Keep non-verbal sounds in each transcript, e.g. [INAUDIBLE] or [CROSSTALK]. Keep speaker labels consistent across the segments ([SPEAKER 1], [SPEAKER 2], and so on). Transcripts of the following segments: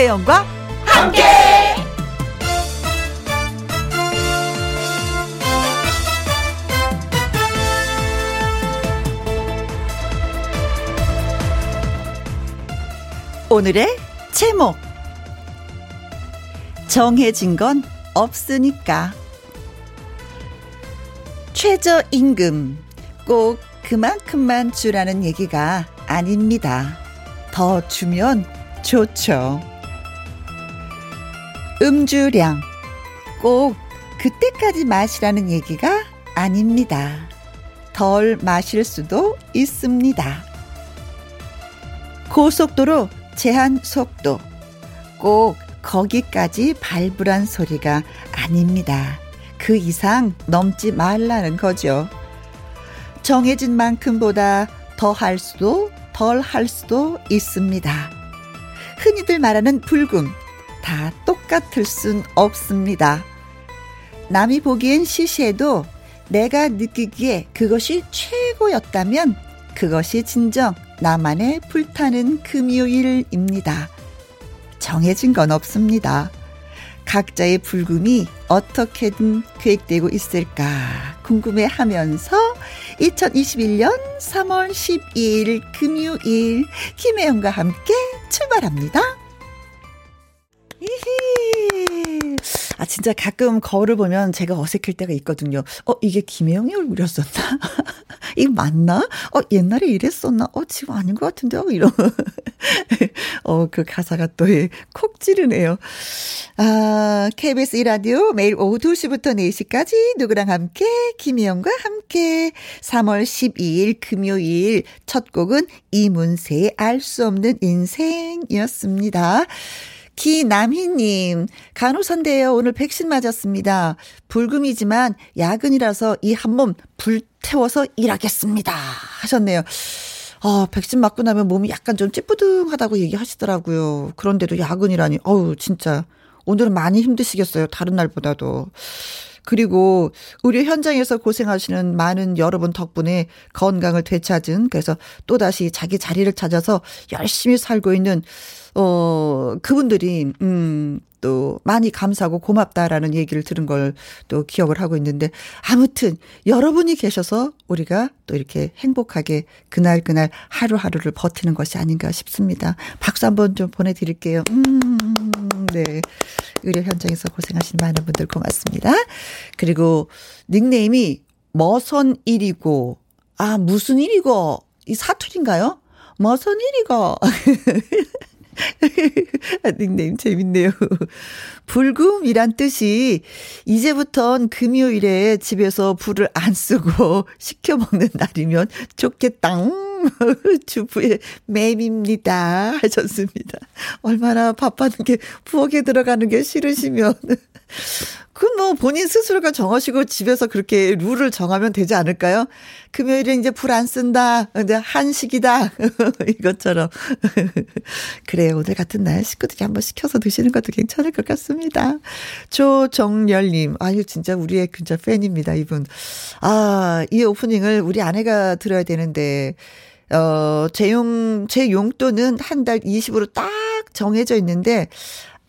[SPEAKER 1] 김혜영과 함께. 오늘의 제목 정해진 건 없으니까 최저임금 꼭 그만큼만 주라는 얘기가 아닙니다. 더 주면 좋죠. 음주량 꼭 그때까지 마시라는 얘기가 아닙니다. 덜 마실 수도 있습니다. 고속도로 제한 속도 꼭 거기까지 밟으란 소리가 아닙니다. 그 이상 넘지 말라는 거죠. 정해진 만큼보다 더 할 수도 덜 할 수도 있습니다. 흔히들 말하는 불금 다 똑같을 순 없습니다. 남이 보기엔 시시해도 내가 느끼기에 그것이 최고였다면 그것이 진정 나만의 불타는 금요일입니다. 정해진 건 없습니다. 각자의 불금이 어떻게든 계획되고 있을까 궁금해 하면서 2021년 3월 12일 금요일 김혜영과 함께 출발합니다. 아, 진짜 가끔 거울을 보면 제가 어색할 때가 있거든요. 어, 이게 김혜영이 얼굴이었었나? [LAUGHS] 이거 맞나? 어, 옛날에 이랬었나? 어, 지금 아닌 것 같은데? 요 이런. [LAUGHS] 어, 그 가사가 또콕 찌르네요. 아, KBS 이라디오 매일 오후 2시부터 4시까지 누구랑 함께, 김혜영과 함께 3월 12일 금요일 첫 곡은 이문세의 알 수 없는 인생이었습니다. 기남희님, 간호사인데요. 오늘 백신 맞았습니다. 불금이지만 야근이라서 이 한 몸 불태워서 일하겠습니다. 하셨네요. 아, 백신 맞고 나면 몸이 약간 좀 찌뿌둥하다고 얘기하시더라고요. 그런데도 야근이라니, 어우, 진짜. 오늘은 많이 힘드시겠어요. 다른 날보다도. 그리고 의료 현장에서 고생하시는 많은 여러분 덕분에 건강을 되찾은 그래서 또다시 자기 자리를 찾아서 열심히 살고 있는 어, 그분들이, 음, 또 많이 감사하고 고맙다라는 얘기를 들은 걸 또 기억을 하고 있는데 아무튼 여러분이 계셔서 우리가 또 이렇게 행복하게 그날 그날 하루하루를 버티는 것이 아닌가 싶습니다. 박수 한번 좀 보내드릴게요. 음, 네. 의료 현장에서 고생하신 많은 분들 고맙습니다. 그리고 닉네임이 머선 일이고 아 무슨 일이고 이 사투리인가요? 머선 일이고 [LAUGHS] [LAUGHS] 닉네임 재밌네요. 불금이란 뜻이 이제부턴 금요일에 집에서 불을 안 쓰고 [LAUGHS] 시켜 먹는 날이면 좋겠다. [LAUGHS] 주부의 맴입니다. 하셨습니다. 얼마나 바빠는 게 부엌에 들어가는 게 싫으시면 그 뭐 본인 스스로가 정하시고 집에서 그렇게 룰을 정하면 되지 않을까요? 금요일에 이제 불 안 쓴다. 이제 한식이다. [LAUGHS] 이것처럼. [LAUGHS] 그래요. 오늘 같은 날 식구들이 한번 시켜서 드시는 것도 괜찮을 것 같습니다. 조정열님. 아유, 진짜 우리의 진짜 팬입니다. 이분. 아, 이 오프닝을 우리 아내가 들어야 되는데, 어, 제 용, 제 용돈은 한 달 20으로 딱 정해져 있는데,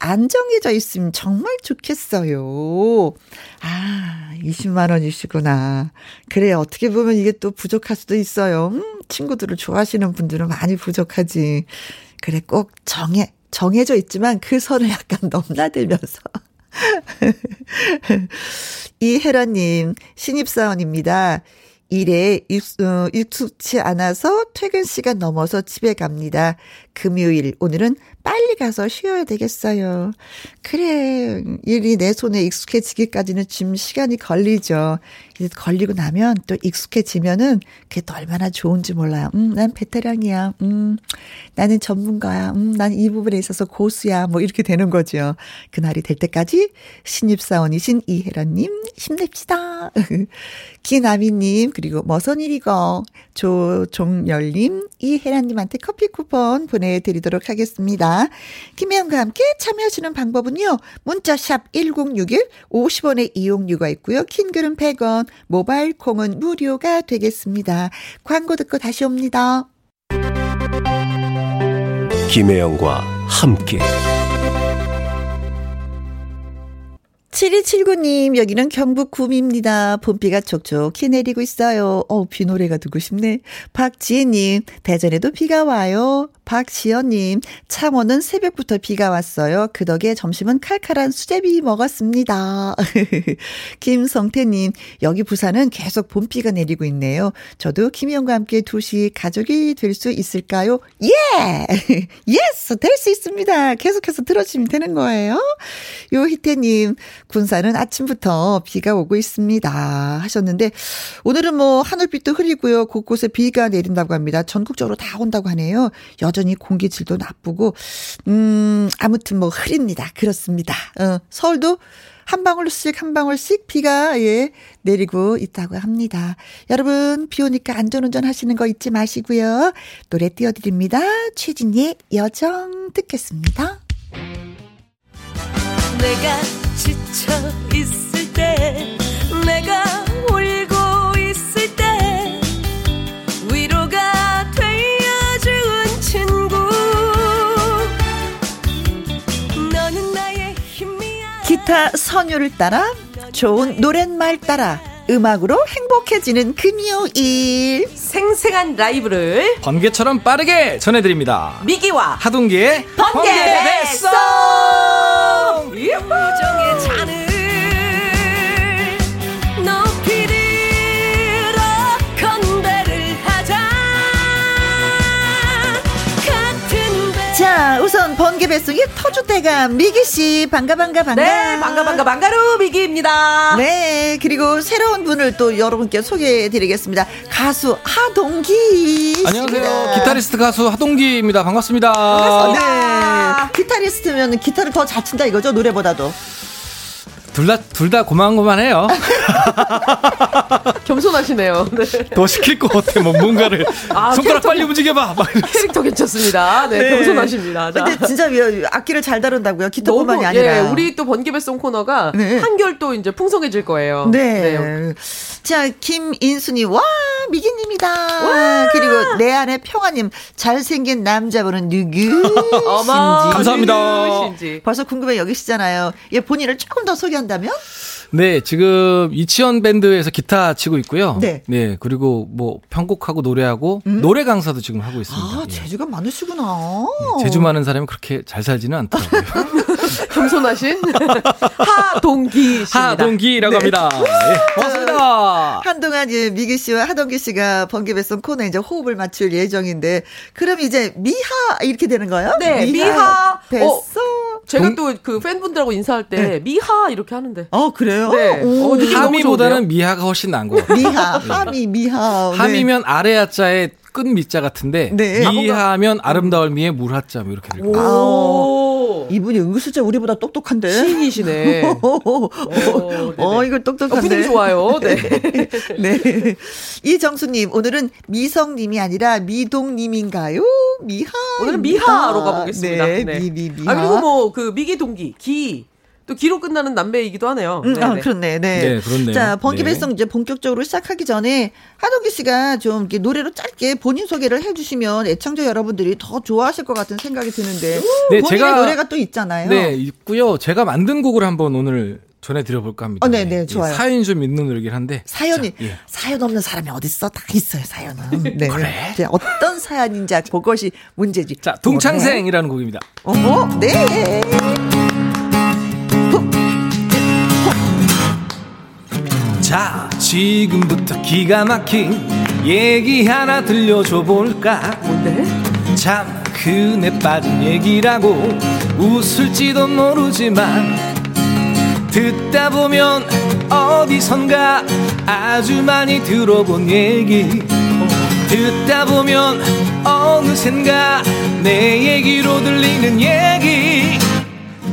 [SPEAKER 1] 안 정해져 있으면 정말 좋겠어요. 아, 20만 원이시구나. 그래, 어떻게 보면 이게 또 부족할 수도 있어요. 음, 친구들을 좋아하시는 분들은 많이 부족하지. 그래, 꼭 정해, 정해져 있지만 그 선을 약간 [LAUGHS] 넘나들면서. [LAUGHS] 이혜라님, 신입사원입니다. 일에 어, 익숙치 않아서 퇴근 시간 넘어서 집에 갑니다. 금요일, 오늘은 빨리 가서 쉬어야 되겠어요. 그래, 일이 내 손에 익숙해지기까지는 좀 시간이 걸리죠. 이제 걸리고 나면 또 익숙해지면은 그게 또 얼마나 좋은지 몰라요. 음, 난 베테랑이야. 음, 나는 전문가야. 음, 난 이 부분에 있어서 고수야. 뭐 이렇게 되는 거죠. 그날이 될 때까지 신입사원이신 이혜라님 힘냅시다. [LAUGHS] 기나미님, 그리고 머선일이고, 조종열님, 이혜라님한테 커피 쿠폰 보내 드리도록 하겠습니다. 김혜영과 함께 참여하시는 방법은요. 문자샵 1061, 50원의 이용료가 있고요. 킹글은 100원, 모바일 콩은 무료가 되겠습니다. 광고 듣고 다시 옵니다.
[SPEAKER 2] 김혜영과 함께
[SPEAKER 1] 7279님, 여기는 경북 구미입니다. 봄비가 촉촉히 내리고 있어요. 어, 비 노래가 듣고 싶네. 박지혜님, 대전에도 비가 와요. 박지연님, 창원은 새벽부터 비가 왔어요. 그 덕에 점심은 칼칼한 수제비 먹었습니다. [LAUGHS] 김성태님, 여기 부산은 계속 봄비가 내리고 있네요. 저도 김희영과 함께 2시 가족이 될 수 있을까요? 예! [LAUGHS] Yes! 될 수 있습니다. 계속해서 들어주시면 되는 거예요. 요희태님, 군산은 아침부터 비가 오고 있습니다. 하셨는데, 오늘은 뭐 하늘빛도 흐리고요. 곳곳에 비가 내린다고 합니다. 전국적으로 다 온다고 하네요. 여전히 공기 질도 나쁘고, 음, 아무튼 뭐 흐립니다. 그렇습니다. 어, 서울도 한 방울씩 한 방울씩 비가 예 내리고 있다고 합니다. 여러분 비 오니까 안전운전 하시는 거 잊지 마시고요. 노래 띄워드립니다. 최진희의 여정 듣겠습니다. 내가 지쳐 있을 때 내가 울고 있을 때 위로가 되어준 친구. 너는 나의 힘이야 기타 선율을 따라 좋은 노랫말 따라 음악으로 행복해지는 금요일.
[SPEAKER 2] 생생한 라이브를
[SPEAKER 3] 번개처럼 빠르게 전해드립니다.
[SPEAKER 2] 미기와
[SPEAKER 3] 하동기의
[SPEAKER 2] 번개
[SPEAKER 1] 우정의 잔을 자 우선 번개 배송의 터줏대가 미기 씨 반가 반가 반가.
[SPEAKER 2] 네 반가 반가 반가루 미기입니다.
[SPEAKER 1] 네 그리고 새로운 분을 또 여러분께 소개해드리겠습니다. 가수 하동기
[SPEAKER 3] 안녕하세요. 기타리스트 가수 하동기입니다. 반갑습니다.
[SPEAKER 1] 반갑습니다. 네. 기타리스트면 기타를 더 잘 친다 이거죠 노래보다도
[SPEAKER 3] 둘 다, 둘 다 고만고만해요. [LAUGHS]
[SPEAKER 2] 겸손하시네요. 네.
[SPEAKER 3] 더 시킬 것 같아, 뭐, 뭔가를. 아, 손가락 빨리 움직여봐! 막
[SPEAKER 2] 캐릭터 괜찮습니다. 네, 네. 겸손하십니다.
[SPEAKER 1] 자. 근데 진짜 악기를 잘 다룬다고요? 기타뿐만이 아니라.
[SPEAKER 2] 예, 우리 또 번개배송 코너가 네. 한결 또 이제 풍성해질 거예요.
[SPEAKER 1] 네. 네. 자, 김인순이, 와, 미기님이다. 와. 그리고 내 안에 평화님, 잘생긴 남자분은 누구? [LAUGHS]
[SPEAKER 2] 어머,
[SPEAKER 3] 감사합니다.
[SPEAKER 1] 누구신지. 벌써 궁금해 여기시잖아요. 예, 본인을 조금 더 소개 한다면?
[SPEAKER 3] 네, 지금 이치현 밴드에서 기타 치고 있고요. 네. 네, 그리고 뭐 편곡하고 노래하고 음? 노래 강사도 지금 하고 있습니다.
[SPEAKER 1] 아, 예. 재주가 많으시구나.
[SPEAKER 3] 네, 재주 많은 사람이 그렇게 잘 살지는 않더라고요. [LAUGHS]
[SPEAKER 2] 겸손하신 하동기 씨.
[SPEAKER 3] 하동기라고 네. 합니다. [LAUGHS] 예, 고맙습니다.
[SPEAKER 1] 한동안 이제 미기 씨와 하동기 씨가 번개배송 코너 이제 호흡을 맞출 예정인데 그럼 이제 미하 이렇게 되는 거예요?
[SPEAKER 2] 네, 미하, 미하 배송. 어, 제가 또그 팬분들하고 인사할 때 네. 미하 이렇게 하는데.
[SPEAKER 1] 어, 그래요?
[SPEAKER 2] 네.
[SPEAKER 3] 오, 하미보다는 미하가 훨씬 나은 것 같아요.
[SPEAKER 1] 미하, 하미, 미하.
[SPEAKER 3] 네. 하미면 아래 하자에 끝 미자 같은데 네. 미하면 아름다울 미에 물하자 뭐 이렇게 될거
[SPEAKER 1] 아, 이분이 은근슬쩍 우리보다 똑똑한데
[SPEAKER 2] 시인이시네. [LAUGHS] 오,
[SPEAKER 1] 어 이거 똑똑한데. 어,
[SPEAKER 2] 좋아요. 네. [LAUGHS]
[SPEAKER 1] 네. 이정수님 오늘은 미성님이 아니라 미동님인가요? 미하.
[SPEAKER 2] 오늘은 미하로 가보겠습니다.
[SPEAKER 1] 네. 네. 미, 미, 미하.
[SPEAKER 2] 아 그리고 뭐 그 미기 동기 기. 또 기로 끝나는 남매이기도 하네요.
[SPEAKER 1] 음, 아, 그렇네. 네.
[SPEAKER 3] 네, 그렇네요.
[SPEAKER 1] 자, 번개 네. 배송 이제 본격적으로 시작하기 전에 하동기 씨가 좀 이렇게 노래로 짧게 본인 소개를 해 주시면 애청자 여러분들이 더 좋아하실 것 같은 생각이 드는데 네, 본인의 제가 노래가 또 있잖아요.
[SPEAKER 3] 네, 있고요. 제가 만든 곡을 한번 오늘 전해드려 볼까 합니다.
[SPEAKER 1] 어, 네, 네, 좋아요.
[SPEAKER 3] 사연이 좀 있는 노래긴 한데
[SPEAKER 1] 사연이 자, 예. 사연 없는 사람이 어디 있어? 다 있어요, 사연은. 네. 그래. 네, 어떤 사연인지 그것이 문제지.
[SPEAKER 3] 자, 동창생이라는 곡입니다.
[SPEAKER 1] 어, 네.
[SPEAKER 3] 자 지금부터 기가 막힌 얘기 하나 들려줘 볼까?
[SPEAKER 2] 뭔데?
[SPEAKER 3] 참 그네 빠진 얘기라고 웃을지도 모르지만 듣다 보면 어디선가 아주 많이 들어본 얘기. 듣다 보면 어느샌가 내 얘기로 들리는 얘기.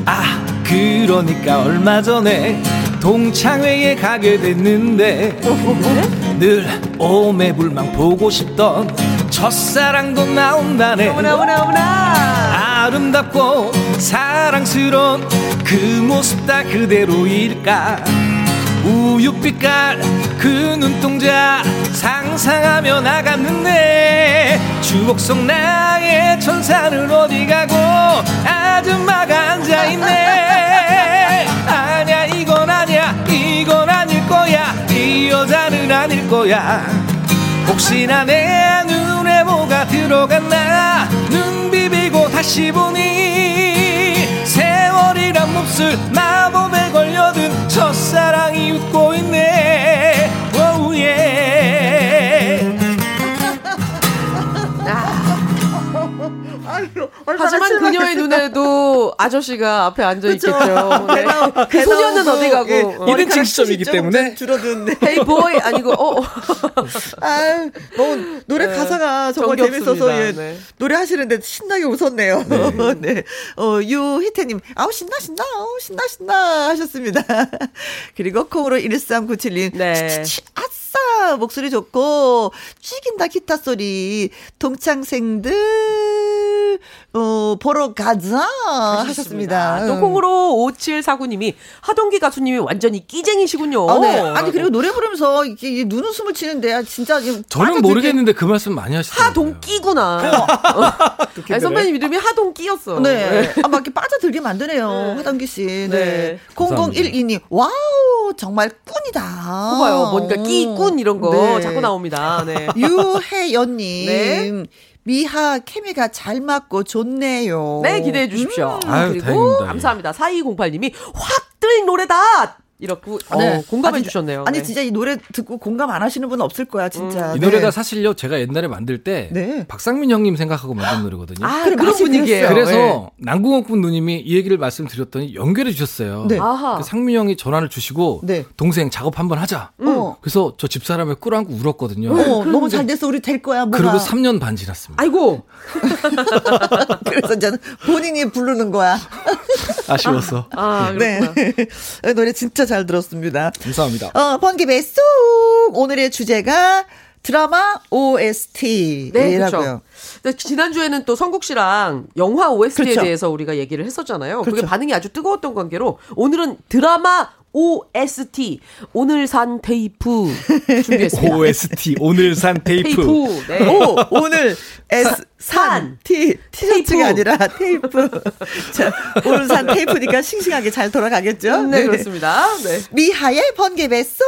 [SPEAKER 3] 아 그러니까 얼마 전에 동창회에 가게 됐는데 늘 오매불망 보고 싶던 첫사랑도 나온다네.
[SPEAKER 2] 어머나 어머나 어머나.
[SPEAKER 3] 아름답고 사랑스러운 그 모습 다 그대로일까? 우유빛깔 그 눈동자 상상하며 나갔는데 추억 속 나의 천사는 어디 가고 아줌마가 앉아있네 이건 아닐 거야. 이 여자는 아닐 거야. 혹시나 내 눈에 뭐가 들어갔나. 눈 비비고 다시 보니 세월이란 몹쓸 마법에 걸려든 첫사랑이 웃고 있네. 오예. oh yeah.
[SPEAKER 2] 하지만 그녀의 눈에도 아저씨가 앞에 앉아 있겠죠. [LAUGHS] 네. 그 소녀는 어디 가고 예,
[SPEAKER 3] 어. 2등 시점이기 때문에
[SPEAKER 1] 줄어든 [LAUGHS]
[SPEAKER 2] 헤이 보이 아니고 어. [LAUGHS]
[SPEAKER 1] 아, 너무 노래 네. 가사가 정말 재밌어서 예, 네. 노래 하시는데 신나게 웃었네요. 네. 네. 어, 유희태 님, 아우 신나 신나, 아우 신나 신나 하셨습니다. 그리고 콩으로 1397님, 네. 아싸 목소리 좋고 죽인다 기타 소리 동창생들 어, 보러 가자 하셨습니다.
[SPEAKER 2] 또 콩으로 5749님이 하동기 가수님이 완전히 끼쟁이시군요.
[SPEAKER 1] 아, 네. 아니 그리고 노래 부르면서 이게 눈웃음을 치는데 진짜
[SPEAKER 3] 저는 모르겠는데 그 말씀 많이 하시더라고요.
[SPEAKER 2] 하동끼구나. 어. [LAUGHS] 선배님 이름이 하동끼였어.
[SPEAKER 1] 네. 네. 아, 막 이렇게 빠져들게 만드네요. 네. 하동기 씨. 네. 네. 0012님. Wow 정말 꾼이다.
[SPEAKER 2] 봐요. 뭔가 끼꾼 이런 거 네. 자꾸 나옵니다. 네. [LAUGHS]
[SPEAKER 1] 유혜연님. 네. 미하 케미가 잘 맞고 좋네요.
[SPEAKER 2] 네, 기대해 주십시오. 음. 아유, 그리고 다행입니다. 감사합니다. 4208님이 확 뜰 노래다! 이렇게 어, 네. 공감해 아니, 주셨네요.
[SPEAKER 1] 아니
[SPEAKER 2] 네.
[SPEAKER 1] 진짜 이 노래 듣고 공감 안 하시는 분 없을 거야 진짜.
[SPEAKER 3] 음. 이 노래가 네. 사실요 제가 옛날에 만들 때 네. 박상민 형님 생각하고 만든 노래거든요.
[SPEAKER 2] 아 그래, 그런 분위기예요.
[SPEAKER 3] 그래서 네. 남궁옥군 누님이 이 얘기를 말씀드렸더니 연결해 주셨어요. 네. 그 상민 형이 전화를 주시고 네. 동생 작업 한번 하자. 음. 그래서 저 집사람의 꿀안고 울었거든요.
[SPEAKER 1] 어, 너무 잘 됐어 우리 될 거야. 뭐가.
[SPEAKER 3] 그리고 3년 반 지났습니다.
[SPEAKER 2] 아이고. [LAUGHS]
[SPEAKER 1] 그래서 저는 본인이 부르는 거야.
[SPEAKER 3] 아쉬웠어.
[SPEAKER 2] 아, [LAUGHS] 네.
[SPEAKER 1] 노래 진짜 잘 들었습니다.
[SPEAKER 3] 감사합니다.
[SPEAKER 1] 어, 번개배 쏙! 오늘의 주제가 드라마 OST. 네, 그렇죠.
[SPEAKER 2] 지난주에는 또 성국 씨랑 영화 OST에 그렇죠. 대해서 우리가 얘기를 했었잖아요. 그렇죠. 그게 반응이 아주 뜨거웠던 관계로 오늘은 드라마 OST 오늘 산 테이프 준비했습니다. [LAUGHS]
[SPEAKER 3] OST 오늘 산 테이프. 테이프
[SPEAKER 1] 네. 오 오늘 S 산 티 티셔츠가 아니라 테이프. [LAUGHS] 자 오늘 산 테이프니까 싱싱하게 잘 돌아가겠죠?
[SPEAKER 2] 네, 네. 그렇습니다. 네.
[SPEAKER 1] 미하의 번개배 송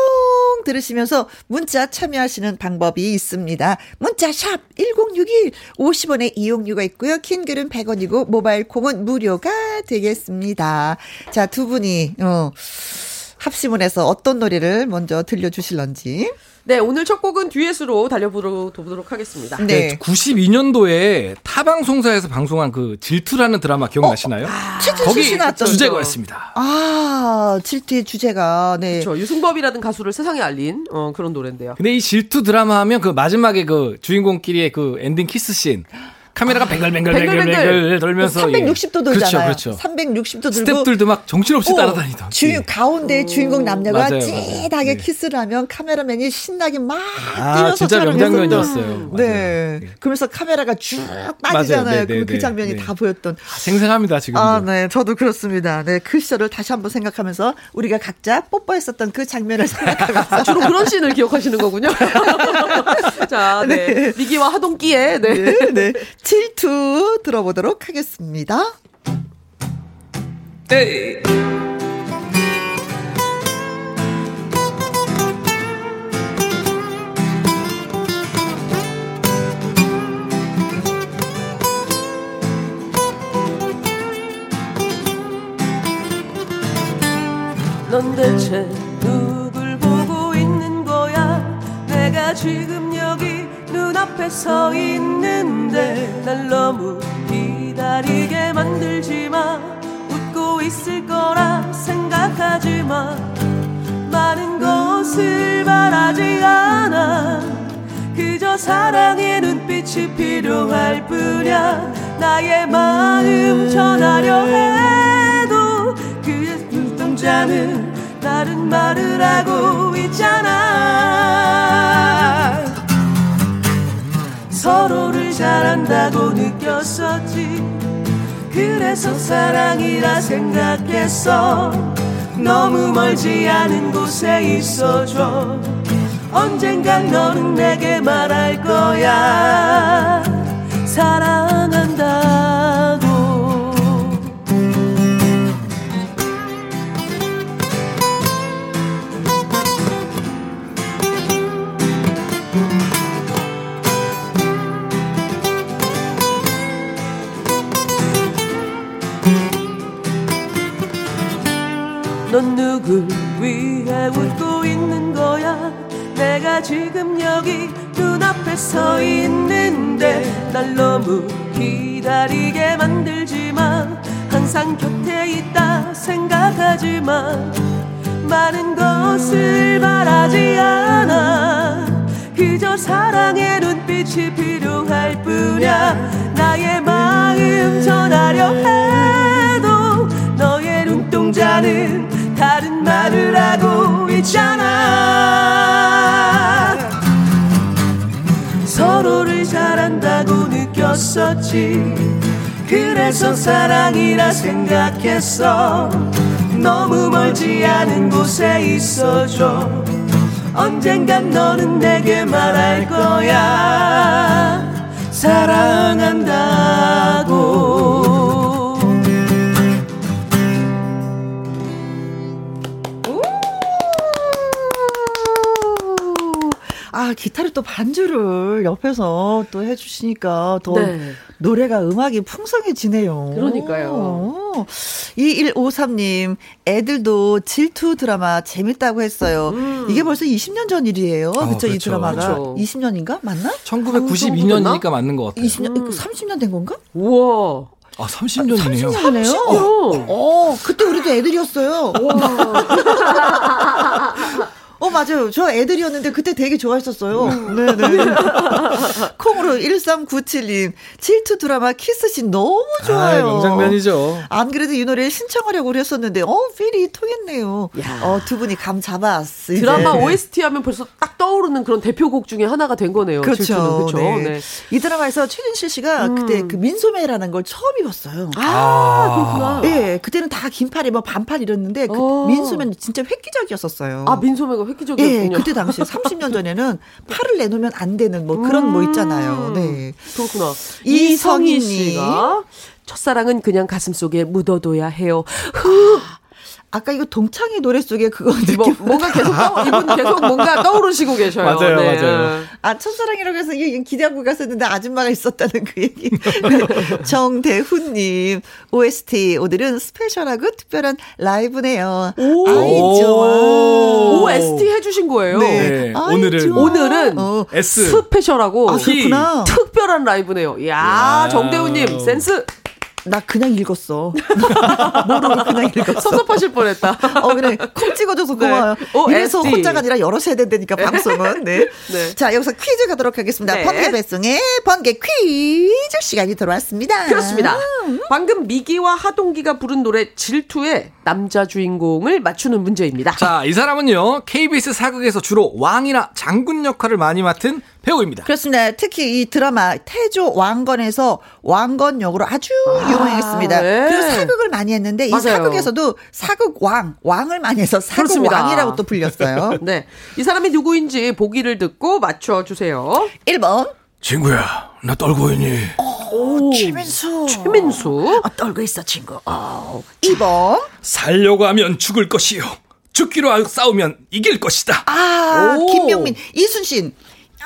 [SPEAKER 1] 들으시면서 문자 참여하시는 방법이 있습니다. 문자 샵 #1061 50원의 이용료가 있고요. 긴 글은 100원이고 모바일 콩은 무료가 되겠습니다. 자 두 분이 어. 해서 어떤 노래를 먼저 들려주실런지.
[SPEAKER 2] 네, 오늘 첫 곡은 듀엣으로 달려보도록 하겠습니다.
[SPEAKER 3] 네. 네 92년도에 타방송사에서 방송한 그 질투라는 드라마 기억나시나요? 어?
[SPEAKER 1] 아, 거기
[SPEAKER 3] 주제가였습니다.
[SPEAKER 1] 아, 질투의 주제가, 네.
[SPEAKER 2] 그렇죠. 유승범이라는 가수를 세상에 알린 어, 그런 노래인데요.
[SPEAKER 3] 근데 이 질투 드라마 하면 그 마지막에 그 주인공끼리의 그 ending kiss scene. 카메라가 뱅글뱅글뱅글뱅글 돌면서
[SPEAKER 1] 360도 돌잖아요. 그렇죠, 그렇죠. 360도
[SPEAKER 3] 돌고 스탭들도 막 정신없이 어, 따라다니던.
[SPEAKER 1] 주인 가운데 주인공 남녀가 맞아요, 찌하게 네. 키스를 하면 카메라맨이 신나게 막 아, 뛰어서
[SPEAKER 3] 진짜 명장면이었어요.
[SPEAKER 1] 네. 그러면서 카메라가 쭉 빠지잖아요. 네, 네, 그, 그 장면이 다 보였던.
[SPEAKER 3] 아, 생생합니다 지금.
[SPEAKER 1] 아, 네, 저도 그렇습니다. 네, 그 시절을 다시 한번 생각하면서 우리가 각자 뽀뽀했었던 그 장면을 [LAUGHS] 생각하면서
[SPEAKER 2] 아, 주로 그런 씬을 기억하시는 거군요. [LAUGHS] 자, 네. 미기와 하동기에 네.
[SPEAKER 1] 네, 네. 질투 들어보도록 하겠습니다. 네.
[SPEAKER 2] 넌 대체 지금 여기 눈앞에 서 있는데 날 너무 기다리게 만들지 마. 웃고 있을 거라 생각하지 마. 많은 것을 바라지 않아. 그저 사랑의 눈빛이 필요할 뿐이야. 나의 마음 전하려 해도 그의 눈동자는 다른 말을 하고 있잖아. 서로를 잘한다고 느꼈었지. 그래서 사랑이라 생각했어. 너무 멀지 않은 곳에 있어줘. 언젠간 너는 내게 말할 거야. 사랑한다 넌 누굴 위해 웃고 있는 거야? 내가 지금 여기 눈앞에 서 있는데 날 너무 기다리게 만들지 마 항상 곁에 있다 생각하지 마 많은 것을 바라지 않아. 그저 사랑의 눈빛이 필요할 뿐이야. 나의 마음 전하려 해도 너의 눈동자는 다른 말을 하고 있잖아. 서로를 잘한다고 느꼈었지. 그래서 사랑이라 생각했어. 너무 멀지 않은 곳에 있어줘. 언젠간 너는 내게 말할 거야. 사랑한다고
[SPEAKER 1] 아, 기타를 또 반주를 옆에서 또 해주시니까 더 네. 노래가 음악이 풍성해지네요.
[SPEAKER 2] 그러니까요.
[SPEAKER 1] 2153님, 애들도 질투 드라마 재밌다고 했어요. 음. 이게 벌써 20년 전 일이에요. 아, 그쵸, 이 그렇죠. 드라마가. 그렇죠. 20년인가? 맞나?
[SPEAKER 3] 1992년이니까 맞는 것 같아요.
[SPEAKER 1] 20년, 음. 30년 된 건가?
[SPEAKER 2] 우와.
[SPEAKER 3] 아, 30년이네요.
[SPEAKER 1] 30년이네요. 30년. 어, 어, 그때 우리도 애들이었어요. [LAUGHS] 어, 맞아요. 저 애들이었는데 그때 되게 좋아했었어요. 음. 네네. [LAUGHS] [LAUGHS] 콩으로 1397님. 질투 드라마 키스씬 너무 좋아요.
[SPEAKER 3] 아, 명장면이죠.
[SPEAKER 1] 안 그래도 이 노래를 신청하려고 그랬었는데, 어, 필이 통했네요. 야. 어, 두 분이 감 잡았어.
[SPEAKER 2] 드라마 OST 하면 벌써 딱 떠오르는 그런 대표곡 중에 하나가 된 거네요. 그렇죠. 그렇죠.
[SPEAKER 1] 네. 네. 이 드라마에서 최진실 씨가 음. 그때 그 민소매라는 걸 처음 입었어요.
[SPEAKER 2] 아, 아. 그렇구나.
[SPEAKER 1] 네, 그때는 다 긴팔에 뭐 반팔 이랬는데, 그 어. 민소매는 진짜 획기적이었었어요.
[SPEAKER 2] 아, 민소매가 획기적이었군요. [LAUGHS]
[SPEAKER 1] 네, 그때 당시 30년 전에는 팔을 내놓으면 안 되는 뭐 그런 음. 뭐 있잖아요. 네.
[SPEAKER 2] 그렇구나. 이성희 씨가 첫사랑은 그냥 가슴 속에 묻어둬야 해요. 후.
[SPEAKER 1] 아까 이거 동창이 노래 속에 그거
[SPEAKER 2] 뭐, 뭔가 계속 떠, 이분 계속 뭔가 떠오르시고 계셔요.
[SPEAKER 3] 맞아요, 네. 맞아요.
[SPEAKER 1] 아 첫사랑이라고 해서 기대하고 갔었는데 아줌마가 있었다는 그 얘기. [LAUGHS] 정대훈님 OST 오늘은 스페셜하고 특별한 라이브네요. 오, 아이 좋아.
[SPEAKER 2] OST 해주신 거예요.
[SPEAKER 3] 네. 오늘은
[SPEAKER 2] 오늘은 어. S 스페셜하고 아, 특별한 라이브네요. 이야, 정대훈님 센스.
[SPEAKER 1] 나 그냥 읽었어. [LAUGHS] 모르고 그냥 읽었어.
[SPEAKER 2] 섭섭하실 뻔했다.
[SPEAKER 1] 어, 그래. 콕 찍어줘서 네. 고마워요. 네. 이래서 혼자가 아니라 여러 세대 되니까 방송은. 네. [LAUGHS] 네. 자, 여기서 퀴즈 가도록 하겠습니다. 네. 번개 배송의 번개 퀴즈 시간이 들어왔습니다.
[SPEAKER 2] 그렇습니다. 방금 미기와 하동기가 부른 노래 질투의 남자 주인공을 맞추는 문제입니다.
[SPEAKER 3] 자, 이 사람은요. KBS 사극에서 주로 왕이나 장군 역할을 많이 맡은 배우입니다.
[SPEAKER 1] 그렇습니다. 특히 이 드라마 태조 왕건에서 왕건 역으로 아주 아, 유명했습니다. 네. 그리고 사극을 많이 했는데 이 맞아요. 사극에서도 사극 왕, 왕을 많이 해서 사극 그렇습니다. 왕이라고 또 불렸어요. [LAUGHS]
[SPEAKER 2] 네. 이 사람이 누구인지 보기를 듣고 맞춰 주세요.
[SPEAKER 1] 1번.
[SPEAKER 3] 친구야, 나 떨고 있니?
[SPEAKER 1] 오, 최민수.
[SPEAKER 2] 최민수.
[SPEAKER 1] 어, 떨고 있어, 친구. 어. 2번.
[SPEAKER 3] 살려고 하면 죽을 것이요. 죽기로 싸우면 이길 것이다.
[SPEAKER 1] 아, 오. 김명민, 이순신.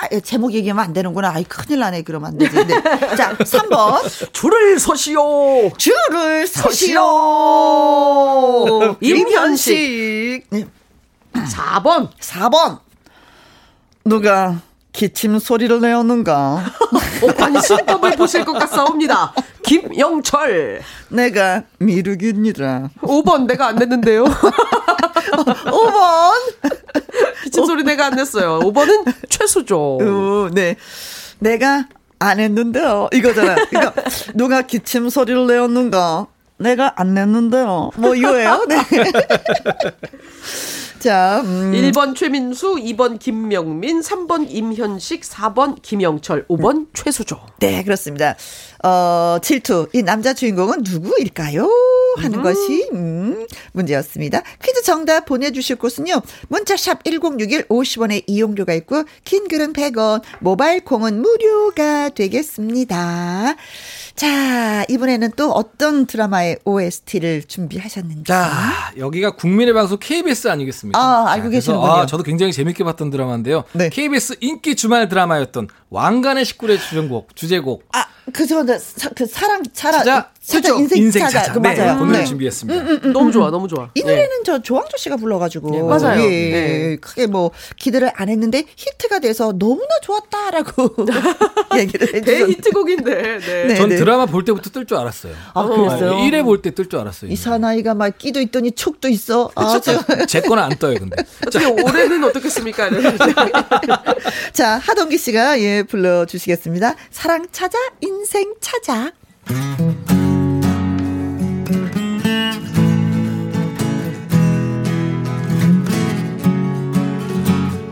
[SPEAKER 1] 아, 제목 얘기하면 안 되는구나. 아이, 큰일 나네. 그러면 안 되지. 네. 자, 3번.
[SPEAKER 2] 줄을 서시오.
[SPEAKER 1] 줄을 서시오.
[SPEAKER 2] 임현식. 네. 4번.
[SPEAKER 1] 4번. 누가 기침 소리를 내었는가? [LAUGHS]
[SPEAKER 2] 어, 관심법을 보실 것 같사옵니다. 김영철.
[SPEAKER 1] 내가 미륵입니다.
[SPEAKER 2] 5번 내가 안 냈는데요. [LAUGHS]
[SPEAKER 1] 5번.
[SPEAKER 2] 기침 소리 내가 안 냈어요. 5번은 최수죠.
[SPEAKER 1] 어, 네. 내가 안 했는데요. 이거잖아. 그러니까 누가 기침 소리를 내었는가? 내가 안 냈는데요. 뭐 이거예요. 네. [LAUGHS] 자,
[SPEAKER 2] 음. 1번 최민수, 2번 김명민, 3번 임현식, 4번 김영철, 5번 음. 최수조.
[SPEAKER 1] 네, 그렇습니다. 어, 질투. 이 남자 주인공은 누구일까요? 하는 음. 것이 음, 문제였습니다. 퀴즈 정답 보내주실 곳은요. 문자샵 1061 50원의 이용료가 있고 긴 글은 100원, 모바일 콩은 무료가 되겠습니다. 자, 이번에는 또 어떤 드라마의 OST를 준비하셨는지.
[SPEAKER 3] 자, 여기가 국민의 방송 KBS 아니겠습니까?
[SPEAKER 1] 아, 알고 계시는군요. 아,
[SPEAKER 3] 저도 굉장히 재밌게 봤던 드라마인데요. 네. KBS 인기 주말 드라마였던 왕관의 식구의 주전곡, 주제곡. 아.
[SPEAKER 1] 그저 그 사랑 차라 찾아, 찾아 인생, 인생 찾아, 찾아. 그
[SPEAKER 3] 네, 맞아요. 그 노래 네. 준비했습니다. 음, 음,
[SPEAKER 2] 음, 너무 좋아, 너무 좋아.
[SPEAKER 1] 이 노래는 네. 저 조항조 씨가 불러가지고
[SPEAKER 2] 네, 맞아요. 예,
[SPEAKER 1] 네. 크게 뭐 기대를 안 했는데 히트가 돼서 너무나 좋았다라고 [LAUGHS] 얘기를 해주셨
[SPEAKER 2] 대히트곡인데. 네.
[SPEAKER 3] 전 드라마 볼 때부터 뜰 줄 알았어요.
[SPEAKER 1] 아 그랬어요?
[SPEAKER 3] 1회 볼 때 뜰 줄 알았어요.
[SPEAKER 1] 이 사나이가 막 끼도 있더니 촉도 있어.
[SPEAKER 3] 아, 제가 제 거는 안 떠요, 근데. [LAUGHS]
[SPEAKER 2] 어떻게 올해는 어떻겠습니까? [LAUGHS]
[SPEAKER 1] 자 하동기 씨가 예 불러주시겠습니다. 사랑 찾아 인생 찾아.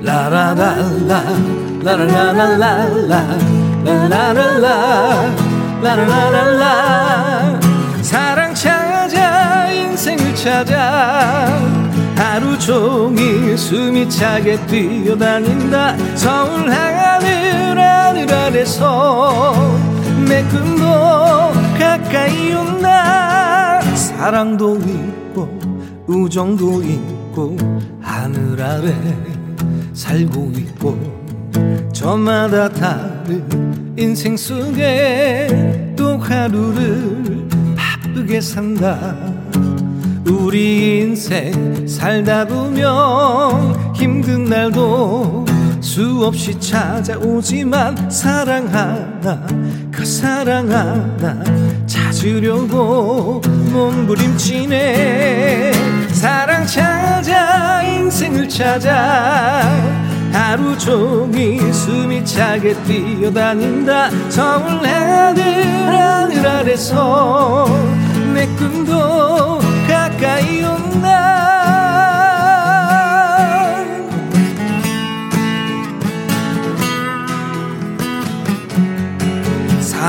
[SPEAKER 3] 라라라라 라라라라라 라라라라 라라라라. 사랑 찾아 인생을 찾아. 하루 종일 숨이 차게 뛰어다닌다. 서울 하늘 하늘 아래서 내 꿈도 가까이 온다. 사랑도 있고 우정도 있고 하늘 아래 살고 있고 저마다 다른 인생 속에 또 하루를 바쁘게 산다. 우리 인생 살다 보면 힘든 날도 수없이 찾아오지만 사랑 하나 그 사랑 하나 찾으려고 몸부림치네. 사랑 찾아 인생을 찾아. 하루 종일 숨이 차게 뛰어다닌다. 서울 하늘 하늘 아래서 내 꿈도 가까이 온다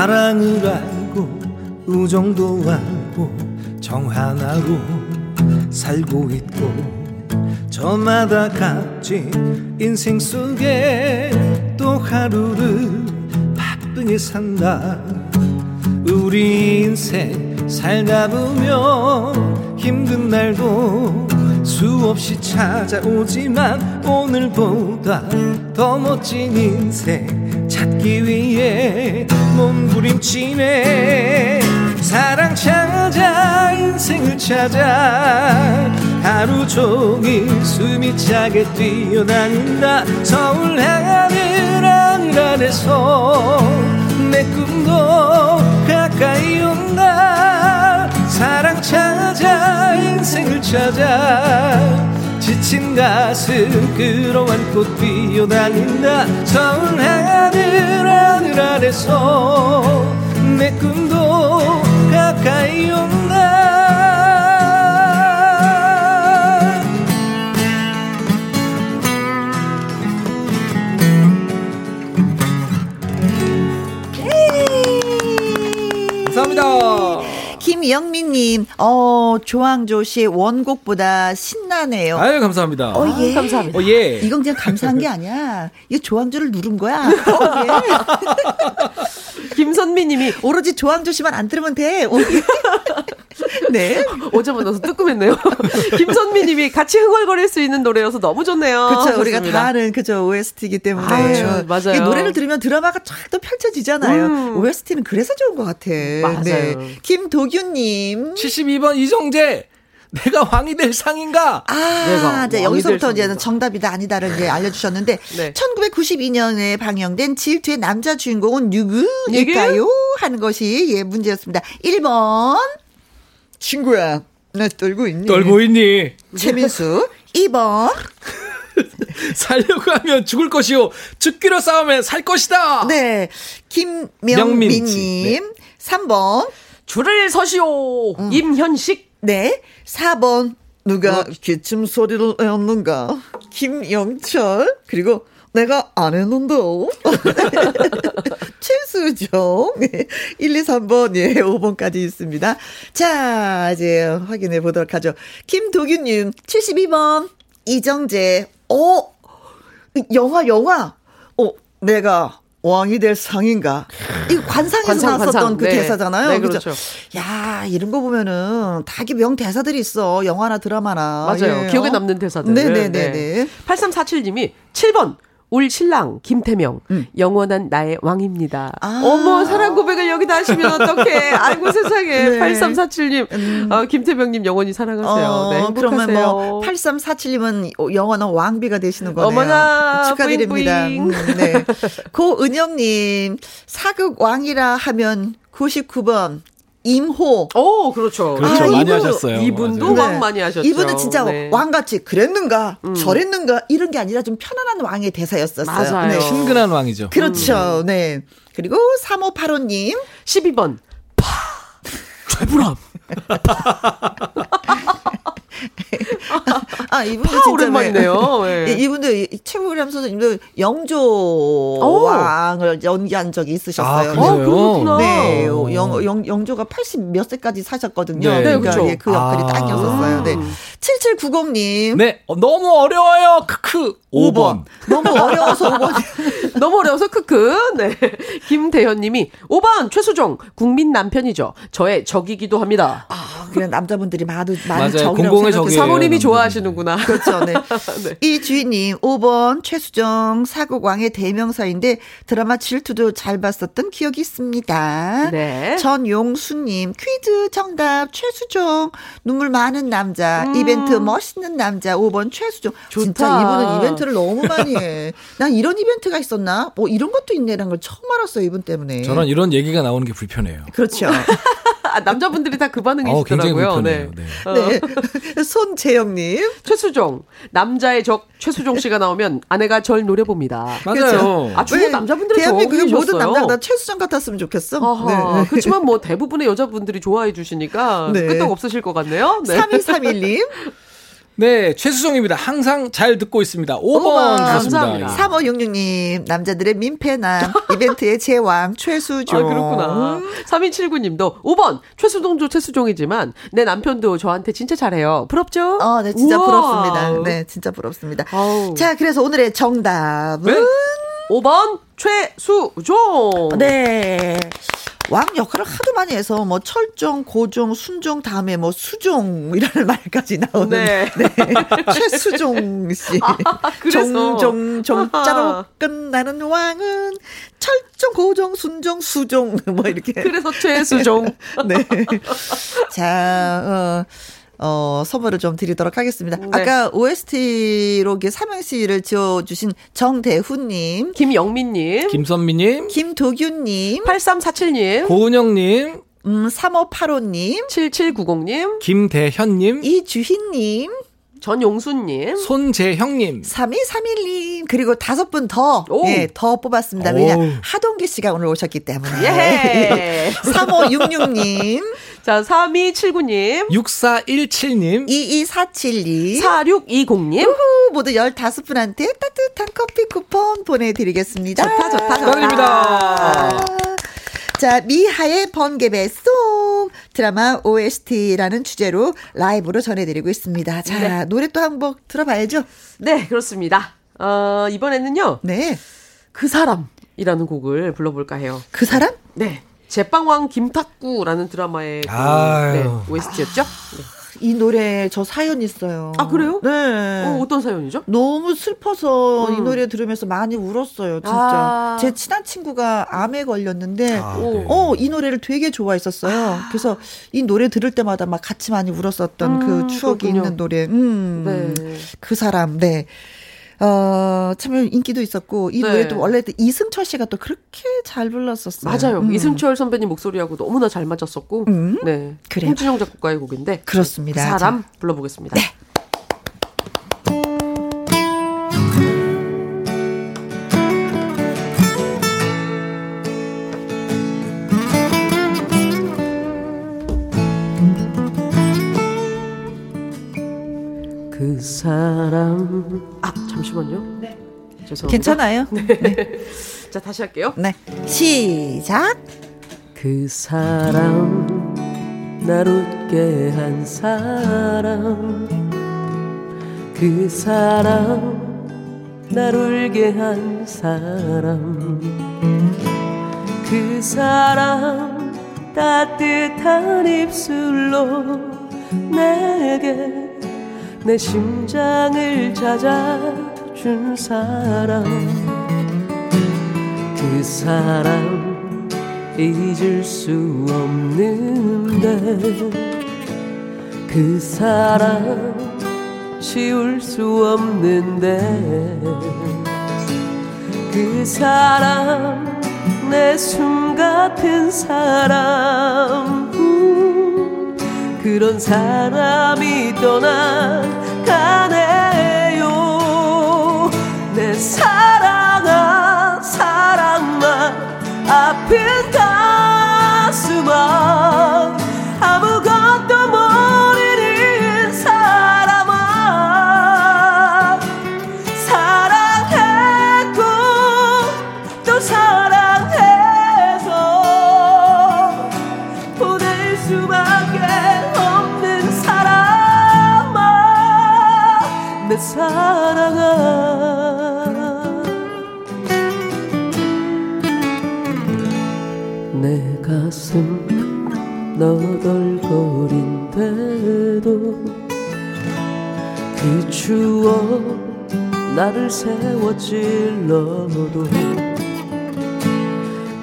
[SPEAKER 3] 사랑을 알고 우정도 알고 정 하나로 살고 있고 저마다 같이 인생 속에 또 하루를 바쁘게 산다. 우리 인생 살다 보면 힘든 날도 수없이 찾아오지만 오늘보다 더 멋진 인생 찾기 위해 몸부림치네. 사랑 찾아 인생을 찾아. 하루 종일 숨이 차게 뛰어다닌다. 서울 하늘 하늘 아래서 내 꿈도 가까이 온다. 사랑 찾아 인생을 찾아 지친 가슴 끌어안고 뛰어다닌다. 서울 하늘 하늘 아래서 내 꿈도 가까이 온다
[SPEAKER 1] 김영민님, 어, 조항조 씨의 원곡보다 신나네요.
[SPEAKER 3] 아유, 감사합니다.
[SPEAKER 1] 어, 예.
[SPEAKER 2] 아, 감사합니다.
[SPEAKER 3] 어, 예.
[SPEAKER 1] 이건 그냥 감사한 게 아니야. 이거 조항조를 누른 거야. 어,
[SPEAKER 2] 예. [LAUGHS] 김선미 님이
[SPEAKER 1] 오로지 조항조 씨만 안 들으면 돼.
[SPEAKER 2] 네. 어제만 넣어서 뜨끔했네요. [LAUGHS] 김선미 님이 같이 흥얼거릴 수 있는 노래여서 너무 좋네요.
[SPEAKER 1] 그렇죠. 우리가 다 아는 그죠. OST이기 때문에.
[SPEAKER 2] 아유, 맞아요.
[SPEAKER 1] 노래를 들으면 드라마가 쫙 또 펼쳐지잖아요. 음. OST는 그래서 좋은 것 같아.
[SPEAKER 2] 맞아요. 네.
[SPEAKER 1] 김도균 님.
[SPEAKER 3] 72번 이정재. 내가 왕이 될 상인가?
[SPEAKER 1] 아, 이제 여기서부터 이제 정답이다 아니다를 이제 알려주셨는데 [LAUGHS] 네. 1992년에 방영된 질투의 남자 주인공은 누구일까요? 하는 것이 예 문제였습니다. 1번 친구야, 나 떨고 있니?
[SPEAKER 3] 떨고 있니?
[SPEAKER 1] 최민수. 2번. [LAUGHS]
[SPEAKER 3] 살려고 하면 죽을 것이요. 죽기로 싸우면 살 것이다.
[SPEAKER 1] 네. 김명민님. 네. 3번.
[SPEAKER 2] 줄을 서시오. 음. 임현식.
[SPEAKER 1] 네. 4번. 누가 어? 기침 소리를 내었는가? 김영철. 그리고 내가 안 했는데. [LAUGHS] 최수정. 1, 2, 3번, 예, 5번까지 있습니다. 자, 이제 확인해 보도록 하죠. 김도균님, 72번. 이정재. 어, 영화, 영화. 어, 내가 왕이 될 상인가. 이 관상에서 관상, 나왔었던 관상. 그 네. 대사잖아요.
[SPEAKER 2] 네, 그렇죠.
[SPEAKER 1] 야, 이런 거 보면은 다 명 대사들이 있어. 영화나 드라마나.
[SPEAKER 2] 맞아요. 예. 기억에 남는 대사들.
[SPEAKER 1] 네네네네. 네.
[SPEAKER 2] 8347님이 7번 올 신랑 김태명 음. 영원한 나의 왕입니다. 아. 어머 사랑 고백을 여기다 하시면 어떡해. [LAUGHS] 아이고 세상에. 네. 8347님. 음. 어, 김태명님 영원히 사랑하세요. 어, 네,
[SPEAKER 1] 그러면 뭐 8347님은 영원한 왕비가 되시는 거네요.
[SPEAKER 2] 어머나
[SPEAKER 1] 축하드립니다.
[SPEAKER 2] 음,
[SPEAKER 1] 네. [LAUGHS] 고은영님 사극 왕이라 하면 99번 임호.
[SPEAKER 2] 오, 그렇죠.
[SPEAKER 3] 그렇죠. 아, 많이 이분, 하셨어요.
[SPEAKER 2] 이분도 맞아요. 왕 많이 하셨죠.
[SPEAKER 1] 이분은 진짜 네. 왕같이 그랬는가, 음. 저랬는가, 이런 게 아니라 좀 편안한 왕의 대사였었어요.
[SPEAKER 2] 맞아요. 네.
[SPEAKER 3] 친근한 왕이죠.
[SPEAKER 1] 그렇죠. 음. 네. 그리고 3585님.
[SPEAKER 2] 12번. 파. 최불암. [LAUGHS]
[SPEAKER 1] 아, 이분도 진짜
[SPEAKER 2] 오랜만이네요. 네.
[SPEAKER 1] 이분도 최고람 선생님도 영조 오. 왕을 연기한 적이 있으셨어요. 아,
[SPEAKER 3] 그래요?
[SPEAKER 1] 네. 영, 영, 영조가 80 몇 세까지 사셨거든요. 네, 그러니까 그렇죠. 예, 그 역할이 아. 딱이었었어요. 네. 7790님.
[SPEAKER 3] 네. 어, 너무 어려워요. 크크. 5번.
[SPEAKER 1] 너무 어려워서 5번. [LAUGHS]
[SPEAKER 2] 너무 어려워서 크크. 네. 김대현 님이 5번 최수종 국민 남편이죠. 저의 적이기도 합니다.
[SPEAKER 1] 아, 그냥 남자분들이 많은 많은 적이라고
[SPEAKER 3] 생각해서
[SPEAKER 2] 사모님이 좋아하시는구나.
[SPEAKER 1] 그렇죠. 네. [LAUGHS] 네. 이 주인님 5번 최수종 사국왕의 대명사인데 드라마 질투도 잘 봤었던 기억이 있습니다.
[SPEAKER 2] 네.
[SPEAKER 1] 전용수님 퀴즈 정답 최수종 눈물 많은 남자 음. 이벤트 멋있는 남자 5번 최수종. 좋다. 진짜 이분은 이벤트를 너무 많이 해. [LAUGHS] 난 이런 이벤트가 있었나? 뭐 이런 것도 있네라는 걸 처음 알았어요 이분 때문에.
[SPEAKER 3] 저는 이런 얘기가 나오는 게 불편해요.
[SPEAKER 1] 그렇죠. [LAUGHS]
[SPEAKER 2] 아, 남자분들이 다 그 반응이시더라고요.
[SPEAKER 3] 어, 네.
[SPEAKER 1] 네. [LAUGHS] 네. 손재영님.
[SPEAKER 2] 최수종. 남자의 적 최수종 씨가 나오면 아내가 절 노려봅니다.
[SPEAKER 3] 맞아요. 그렇죠?
[SPEAKER 2] 아, 주로 남자분들이
[SPEAKER 1] 대한민국의 모든 남자가 다 최수종 같았으면 좋겠어.
[SPEAKER 2] 네. [LAUGHS] 그렇지만 뭐 대부분의 여자분들이 좋아해 주시니까 네. 끄떡 없으실 것 같네요.
[SPEAKER 1] 네. 3231님. [LAUGHS]
[SPEAKER 3] 네, 최수정입니다. 항상 잘 듣고 있습니다. 5번
[SPEAKER 2] 감사합니다.
[SPEAKER 1] 3566님, 남자들의 민폐남, 이벤트의 제왕, [LAUGHS] 최수종.
[SPEAKER 2] 아, 그렇구나. 음. 3279님도 5번, 최수종도 최수종이지만, 내 남편도 저한테 진짜 잘해요. 부럽죠?
[SPEAKER 1] 어, 네, 진짜 우와. 부럽습니다. 네, 진짜 부럽습니다. 아우. 자, 그래서 오늘의 정답은? 네?
[SPEAKER 2] 5번, 최수종.
[SPEAKER 1] 네. 왕 역할을 하도 많이 해서 뭐 철종, 고종, 순종 다음에 뭐 수종이라는 말까지 나오는 네. [LAUGHS] 네. 최수종 씨. 아, 종종 종자로 끝나는 왕은 철종, 고종, 순종, 수종 뭐 이렇게.
[SPEAKER 2] 그래서 최수종. [LAUGHS]
[SPEAKER 1] 네. 자, 어 어, 선물을 좀 드리도록 하겠습니다. 네. 아까 OST로 삼행시를 지어주신 정대훈님,
[SPEAKER 2] 김영민님,
[SPEAKER 3] 김선미님,
[SPEAKER 1] 김도균님,
[SPEAKER 2] 8347님,
[SPEAKER 3] 고은영님,
[SPEAKER 1] 음, 3585님,
[SPEAKER 2] 7790님,
[SPEAKER 3] 김대현님,
[SPEAKER 1] 이주희님,
[SPEAKER 2] 전용수님,
[SPEAKER 3] 손재형님,
[SPEAKER 1] 3231님, 그리고 다섯 분 더, 예, 더 뽑았습니다. 왜냐, 하동기 씨가 오늘 오셨기 때문에.
[SPEAKER 2] 예.
[SPEAKER 1] 3566님, [LAUGHS]
[SPEAKER 2] 자, 3279님.
[SPEAKER 3] 6417님.
[SPEAKER 1] 2247님.
[SPEAKER 2] 4620님.
[SPEAKER 1] 우후, 모두 15분한테 따뜻한 커피 쿠폰 보내드리겠습니다.
[SPEAKER 2] 좋다, 좋다, 좋다.
[SPEAKER 3] 축하드립니다.
[SPEAKER 1] 자, 미하의 번개배 송 드라마 OST라는 주제로 라이브로 전해드리고 있습니다. 자, 네. 노래 또 한 곡 들어봐야죠.
[SPEAKER 2] 네, 그렇습니다. 어, 이번에는요.
[SPEAKER 1] 네.
[SPEAKER 2] 그 사람이라는 곡을 불러볼까 해요.
[SPEAKER 1] 그 사람?
[SPEAKER 2] 네. 제빵왕 김탁구라는 드라마의 그, 네, OST였죠? 네.
[SPEAKER 1] 이 노래 저 사연 있어요.
[SPEAKER 2] 아 그래요?
[SPEAKER 1] 네.
[SPEAKER 2] 어, 떤 사연이죠?
[SPEAKER 1] 너무 슬퍼서 음. 이 노래 들으면서 많이 울었어요. 진짜. 아. 제 친한 친구가 암에 걸렸는데, 아, 네. 어 이 노래를 되게 좋아했었어요. 아. 그래서 이 노래 들을 때마다 막 같이 많이 울었었던 그 음, 그 추억이 그렇군요. 있는 노래. 음. 네. 그 사람. 네. 어, 참 인기도 있었고 이 네. 노래도 원래 이승철 씨가 또 그렇게 잘 불렀었어요.
[SPEAKER 2] 맞아요. 음. 이승철 선배님 목소리하고 너무나 잘 맞았었고. 음. 네. 그래요. 홍진영 작곡가의 곡인데
[SPEAKER 1] 그렇습니다.
[SPEAKER 2] 그 사람 불러보겠습니다.
[SPEAKER 1] 네.
[SPEAKER 2] 그 사람 아 잠시만요. 네. 죄송합니다.
[SPEAKER 1] 괜찮아요. [LAUGHS]
[SPEAKER 2] 네. 네. 자 다시 할게요.
[SPEAKER 1] 네. 시작.
[SPEAKER 2] 그 사람 날 웃게 한 사람 그 사람 날 울게 한 사람 그 사람 따뜻한 입술로 내게 내 심장을 찾아 주는 준 사람 그 사람 잊을 수 없는데 그 사람 지울 수 없는데 그 사람 내 숨 같은 사람. 그런 사람이 떠나가네요 내 사랑아 사랑만 아픈 가슴아. 아무것도 나를 세워 찔러도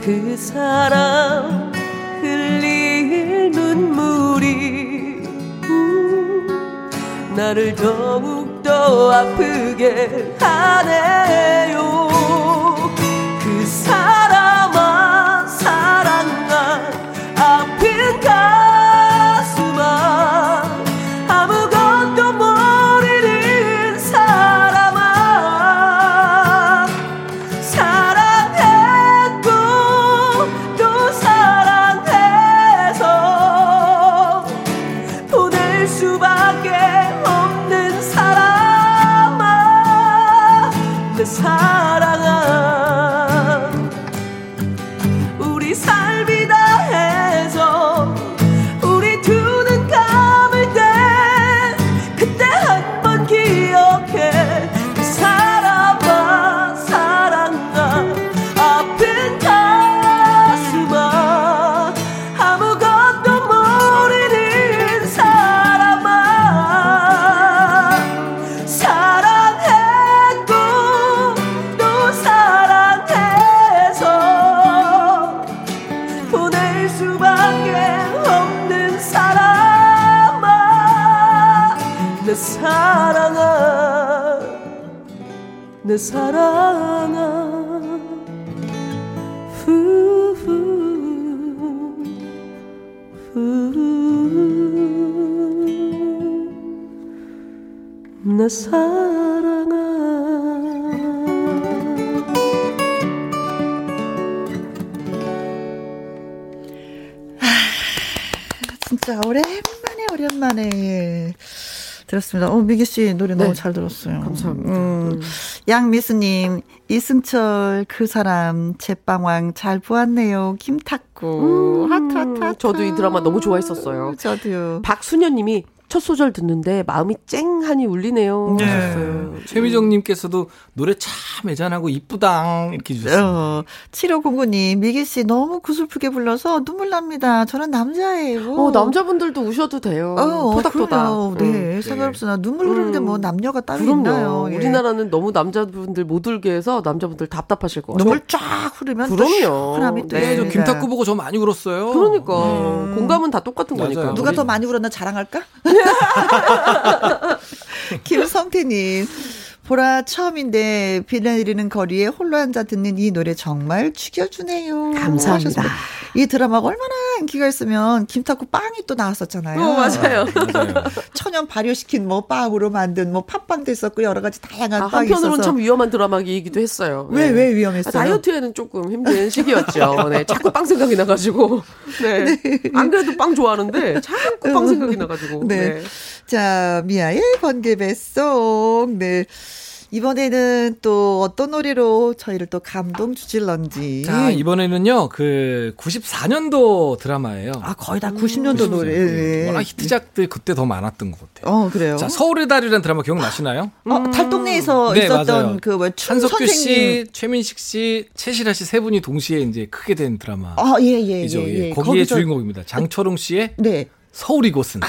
[SPEAKER 2] 그 사람 흘릴 눈물이. 음, 나를 더욱더 아프게 하네 사랑아
[SPEAKER 1] 진짜 오랜만에 오랜만에 들었습니다. 어 미기 씨 노래 너무
[SPEAKER 4] 네.
[SPEAKER 1] 잘 들었어요.
[SPEAKER 4] 감사합니다.
[SPEAKER 1] 음, 양미수님 이승철 그 사람 제빵왕 잘 보았네요. 김탁구 하트 하트 하트.
[SPEAKER 4] 저도 이 드라마 너무 좋아했었어요.
[SPEAKER 1] 저도요.
[SPEAKER 4] 박수녀님이 첫 소절 듣는데 마음이 쨍하니 울리네요.
[SPEAKER 1] 네.
[SPEAKER 4] 하셨어요.
[SPEAKER 3] 최미정님께서도 노래 참 애잔하고 이쁘당 이렇게 주셨어요.
[SPEAKER 1] 어, 7509님, 미기 씨 너무 구슬프게 불러서 눈물 납니다. 저는 남자예요.
[SPEAKER 4] 어, 남자분들도 우셔도 돼요.
[SPEAKER 1] 어,
[SPEAKER 4] 토닥토닥.
[SPEAKER 1] 그래요. 네,
[SPEAKER 4] 응.
[SPEAKER 1] 상관없어. 나 눈물 흐르는데
[SPEAKER 4] 음.
[SPEAKER 1] 뭐 남녀가 따로
[SPEAKER 4] 그럼요.
[SPEAKER 1] 있나요? 예.
[SPEAKER 4] 우리나라는 너무 남자분들 못 울게 해서 남자분들 답답하실 것 같아요.
[SPEAKER 1] 눈물 쫙 흐르면 또
[SPEAKER 4] 그럼요.
[SPEAKER 1] 시원함이 또
[SPEAKER 4] 네,
[SPEAKER 3] 네, 저. 김탁구 보고 저 많이 울었어요.
[SPEAKER 4] 그러니까
[SPEAKER 1] 음.
[SPEAKER 4] 공감은 다 똑같은
[SPEAKER 3] 맞아요.
[SPEAKER 4] 거니까.
[SPEAKER 1] 누가
[SPEAKER 3] 우리-
[SPEAKER 1] 더 많이 울었나 자랑할까? [LAUGHS] [LAUGHS] 김성태님. 보라 처음인데 비 내리는 거리에 홀로 앉아 듣는 이 노래 정말 죽여주네요.
[SPEAKER 4] 감사합니다.
[SPEAKER 1] 하셨습니다. 이 드라마가 얼마나 인기가 있으면 김탁구 빵이 또 나왔었잖아요.
[SPEAKER 4] 어, 맞아요.
[SPEAKER 3] 맞아요. [LAUGHS]
[SPEAKER 1] 천연 발효시킨 뭐 빵으로 만든 뭐 팥빵도 있었고 여러 가지 다양한
[SPEAKER 4] 아,
[SPEAKER 1] 빵이
[SPEAKER 4] 한편으로는
[SPEAKER 1] 있어서
[SPEAKER 4] 참 위험한 드라마이기도 했어요.
[SPEAKER 1] 왜,
[SPEAKER 4] 네.
[SPEAKER 1] 왜 위험했어요?
[SPEAKER 4] 아, 다이어트에는 조금 힘든 [LAUGHS] 시기였죠. 네, 자꾸 빵 생각이 나가지고. 네. 안 그래도 빵 좋아하는데 자꾸 빵 생각이 나가지고.
[SPEAKER 1] 네.
[SPEAKER 4] 네.
[SPEAKER 1] 자, 미아의 번개 뱃송. 네. 이번에는 또 어떤 노래로 저희를 또 감동 주실런지.
[SPEAKER 3] 자, 이번에는요, 그, 94년도 드라마예요.
[SPEAKER 1] 아, 거의 다 90년도 노래. 네.
[SPEAKER 3] 워낙 히트작들 그때 더 많았던 것 같아요.
[SPEAKER 1] 어, 그래요.
[SPEAKER 3] 자, 서울의 달이라는 드라마 기억나시나요?
[SPEAKER 1] 어, 달동네에서
[SPEAKER 3] 네,
[SPEAKER 1] 있었던
[SPEAKER 3] 맞아요.
[SPEAKER 1] 그, 뭐,
[SPEAKER 3] 한석규. 씨, 최민식 씨, 최시라 씨세 분이 동시에 이제 크게 된 드라마.
[SPEAKER 1] 아, 예, 예,
[SPEAKER 3] 이죠.
[SPEAKER 1] 예, 예.
[SPEAKER 3] 거기에
[SPEAKER 1] 거기서-
[SPEAKER 3] 주인공입니다. 장철웅 씨의
[SPEAKER 1] 네.
[SPEAKER 3] 서울 이곳은.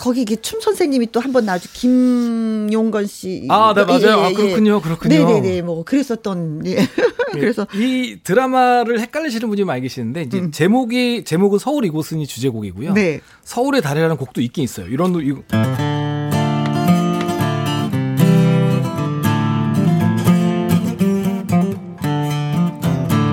[SPEAKER 1] 거기 춤 선생님이 또 한 번 나와주 김용건 씨.
[SPEAKER 5] 아, 네, 맞아요. 예, 아, 예, 아, 그렇군요. 그렇군요.
[SPEAKER 1] 네네네. 뭐, 그랬었던, 예. [LAUGHS] 그래서.
[SPEAKER 5] 이 드라마를 헷갈리시는 분이 많이 계시는데, 이제 음. 제목이, 제목은 서울 이곳은이 주제곡이고요. 네. 서울의 달이라는 곡도 있긴 있어요. 이런, 이거.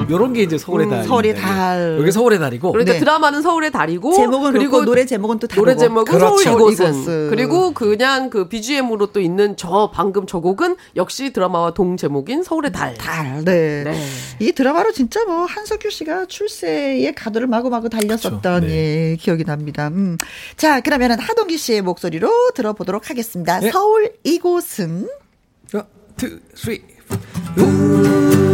[SPEAKER 5] 요런 게 이제 서울의 음, 달.
[SPEAKER 1] 서울의 달.
[SPEAKER 5] 여기 서울의 달이고.
[SPEAKER 2] 그러니까 네. 드라마는 서울의 달이고
[SPEAKER 1] 제목은 그리고 노래 제목은 또 다르고.
[SPEAKER 2] 노래 제목은 그렇죠. 서울 이곳은. 이곳은. 그리고 그냥 그 BGM으로 또 있는 저 방금 저 곡은 역시 드라마와 동 제목인 서울의 달.
[SPEAKER 1] 달. 네. 네. 이 드라마로 진짜 뭐 한석규 씨가 출세의 가도를 마구마구 달렸었던 그렇죠. 네. 예, 기억이 납니다. 음. 자, 그러면은 하동기 씨의 목소리로 들어보도록 하겠습니다. 네. 서울 이곳은
[SPEAKER 5] 1 2
[SPEAKER 3] 3아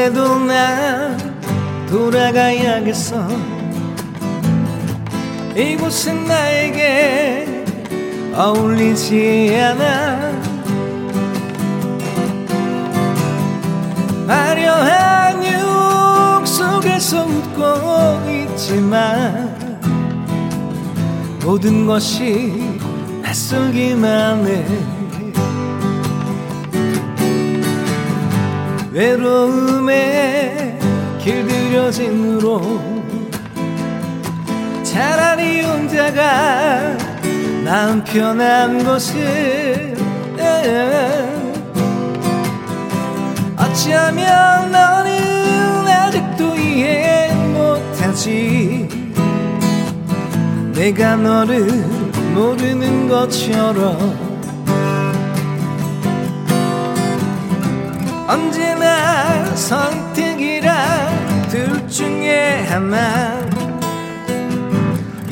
[SPEAKER 3] 무래도 나 돌아가야겠어. 이곳은 나에게 어울리지 않아. 화려한 육 속에서 웃고 있지만 모든 것이 낯설기만 해 외로움에 길들여진 으로 차라리 혼자가 마음 편한 곳을 어찌하면 너는 아직도 이해 못하지. 내가 너를 모르는 것처럼 언제나 선택이라 둘 중에 하나.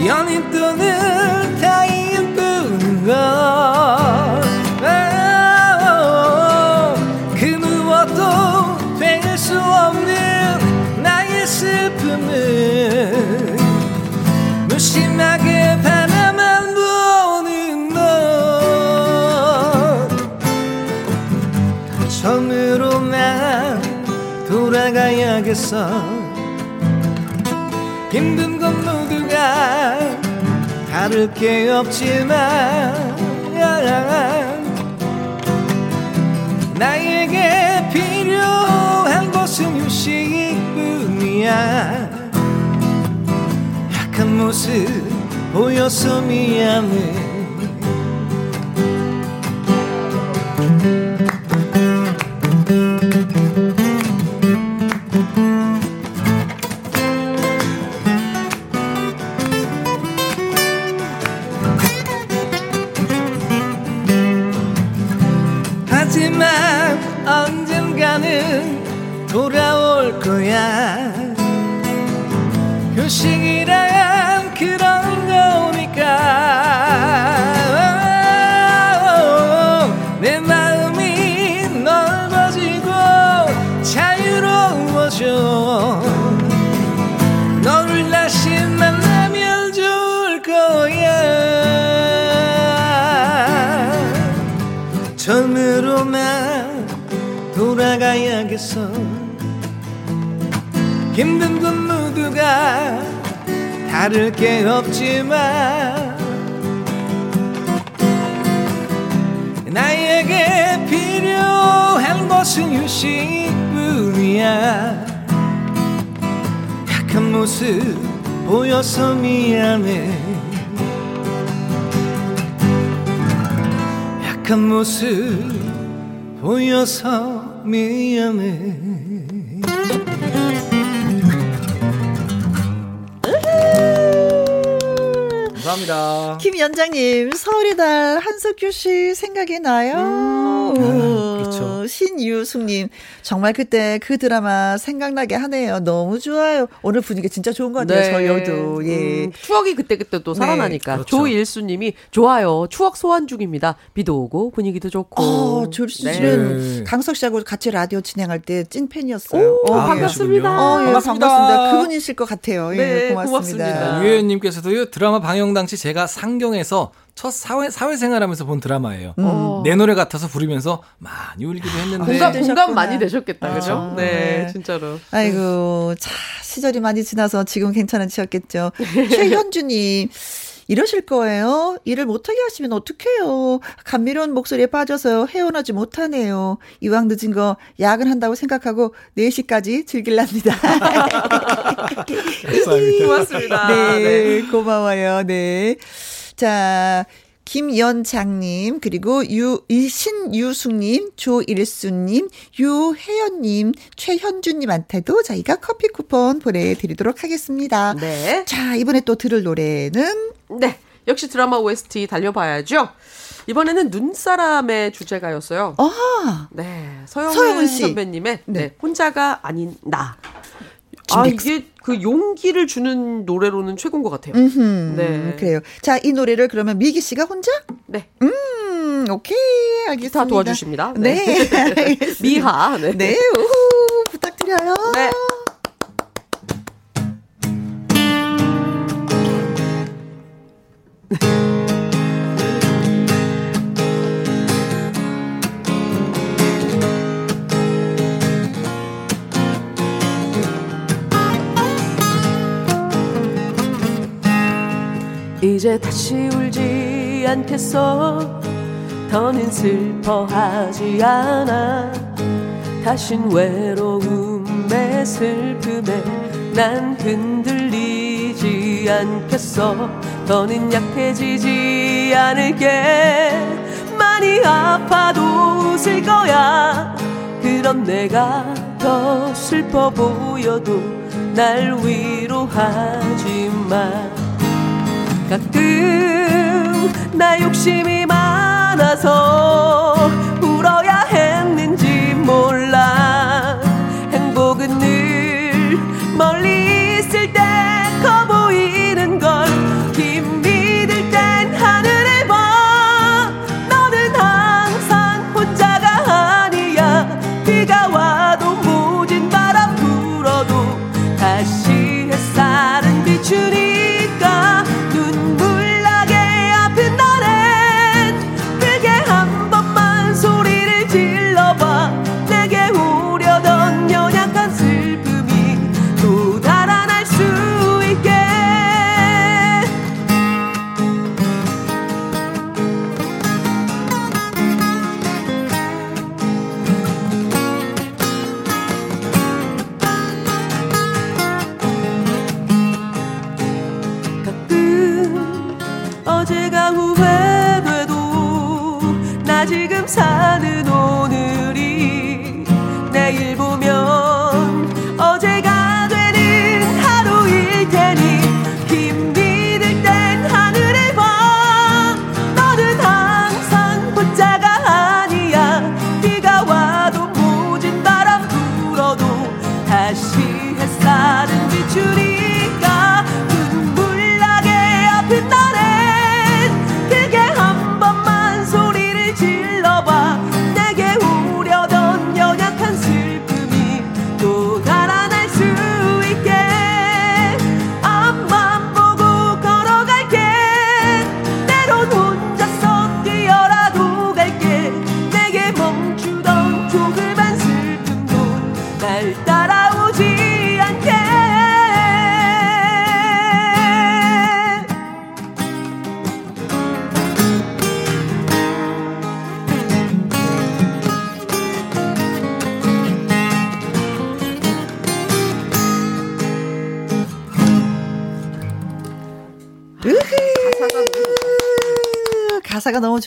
[SPEAKER 3] 연인 또는 타인 뿐인 것그 무엇도 될 수 없는 나의 슬픔을 무심하게 바 돌아가야겠어. 힘든 건 모두가 다를 게 없지만 나에게 필요한 것은 휴식뿐이야. 약한 모습 보여서 미안해
[SPEAKER 1] 한석규 씨 생각이 나요. 음.
[SPEAKER 5] 아, 그렇죠.
[SPEAKER 1] 신유숙님 정말 그때 그 드라마 생각나게 하네요. 너무 좋아요. 오늘 분위기 진짜 좋은 것 같아요. 네. 저희도 예. 음,
[SPEAKER 6] 추억이 그때 그때 또 네. 살아나니까. 네. 그렇죠. 조일수님이 좋아요. 추억 소환 중입니다. 비도 오고 분위기도 좋고.
[SPEAKER 1] 어, 조일수 씨는 네. 강석 씨하고 같이 라디오 진행할 때 찐 팬이었어요.
[SPEAKER 6] 오, 어, 반갑습니다.
[SPEAKER 1] 어, 예, 반갑습니다. 반갑습니다. 그분이실 것 같아요. 예, 네, 고맙습니다. 고맙습니다.
[SPEAKER 3] 유혜연님께서도 드라마 방영 당시 제가 상경에서 첫 사회 사회생활하면서 본 드라마예요. 음. 내 노래 같아서 부르면서 많이 울기도 했는데
[SPEAKER 6] 공감 공감 많이 되셨겠다, 그죠? 아, 네, 네, 진짜로.
[SPEAKER 1] 아이고, 자 시절이 많이 지나서 지금 괜찮으셨겠죠. 최현주님. 이러실 거예요? 일을 못하게 하시면 어떡해요? 감미로운 목소리에 빠져서 헤어나지 못하네요. 이왕 늦은 거 야근한다고 생각하고 4시까지 즐길랍니다. [LAUGHS]
[SPEAKER 6] 고맙습니다.
[SPEAKER 1] 네, 네, 고마워요. 네. 자, 김연장님, 그리고 유, 신유숙님, 조일수님, 유혜연님, 최현주님한테도 저희가 커피 쿠폰 보내드리도록 하겠습니다. 네. 자, 이번에 또 들을 노래는?
[SPEAKER 6] 네. 역시 드라마 OST 달려봐야죠. 이번에는 눈사람의 주제가였어요. 아. 네. 서영은, 씨. 선배님의 네. 네. 혼자가 아닌 나. 아, 이게 그 용기를 주는 노래로는 최고인 것 같아요. 음흠,
[SPEAKER 1] 네. 그래요. 자, 이 노래를 그러면 미기 씨가 혼자?
[SPEAKER 6] 네.
[SPEAKER 1] 음, 오케이. 알겠습니다.
[SPEAKER 6] 다 도와주십니다. 네. 네 [LAUGHS] 미하.
[SPEAKER 1] 네. 네. 우후, 부탁드려요. 네. [LAUGHS]
[SPEAKER 2] 이제 다시 울지 않겠어. 더는 슬퍼하지 않아. 다신 외로움에 슬픔에 난 흔들리지 않겠어. 더는 약해지지 않을게. 많이 아파도 웃을 거야. 그럼 내가 더 슬퍼 보여도 날 위로하지 마 가끔 나 욕심이 많아서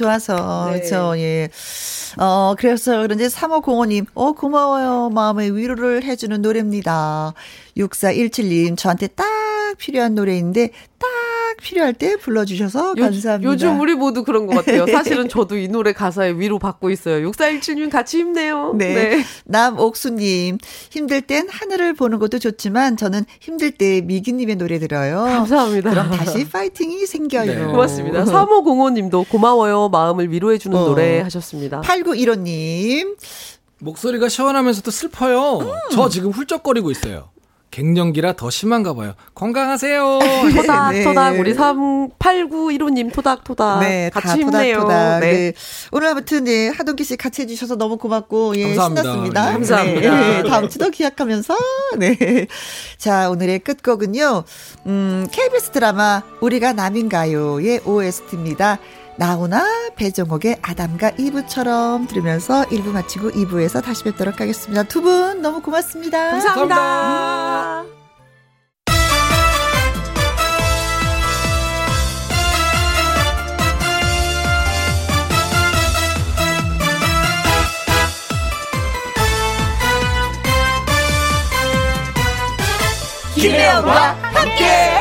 [SPEAKER 1] 좋아서. 네. 그렇죠. 예. 어, 그래서 그런지 3505님, 어, 고마워요. 마음의 위로를 해주는 노래입니다. 6417님, 저한테 딱 필요한 노래인데, 딱 필요할 때 불러주셔서 요, 감사합니다.
[SPEAKER 2] 요즘 우리 모두 그런 것 같아요. [LAUGHS] 사실은 저도 이 노래 가사에 위로 받고 있어요. 6417님 같이 힘내요.
[SPEAKER 1] 네. 네. 남옥수님, 힘들 땐 하늘을 보는 것도 좋지만 저는 힘들 때 미기님의 노래 들어요.
[SPEAKER 2] 감사합니다.
[SPEAKER 1] 그럼 다시 파이팅이 생겨요. 네.
[SPEAKER 2] 고맙습니다. 3505님도 고마워요. 마음을 위로해주는 어. 노래 하셨습니다.
[SPEAKER 1] 8915님.
[SPEAKER 3] 목소리가 시원하면서도 슬퍼요. 음. 저 지금 훌쩍거리고 있어요. 갱년기라 더 심한가 봐요. 건강하세요.
[SPEAKER 2] 토닥 네. 토닥 우리 3891호님 토닥 토닥 네, 같이 힘내요. 토닥, 토닥. 네. 네.
[SPEAKER 1] 오늘 아무튼 네, 하동기 씨 같이 해주셔서 너무 고맙고 예, 감사합니다. 신났습니다.
[SPEAKER 2] 네. 감사합니다.
[SPEAKER 1] 네, 다음 주도 기약하면서 네. 자 오늘의 끝곡은요. 음, KBS 드라마 우리가 남인가요의 OST입니다. 나오나 배정옥의 아담과 이브처럼 들으면서 1부 마치고 2부에서 다시 뵙도록 하겠습니다. 두 분 너무 고맙습니다.
[SPEAKER 2] 감사합니다. 감사합니다.
[SPEAKER 1] 김혜영과 함께.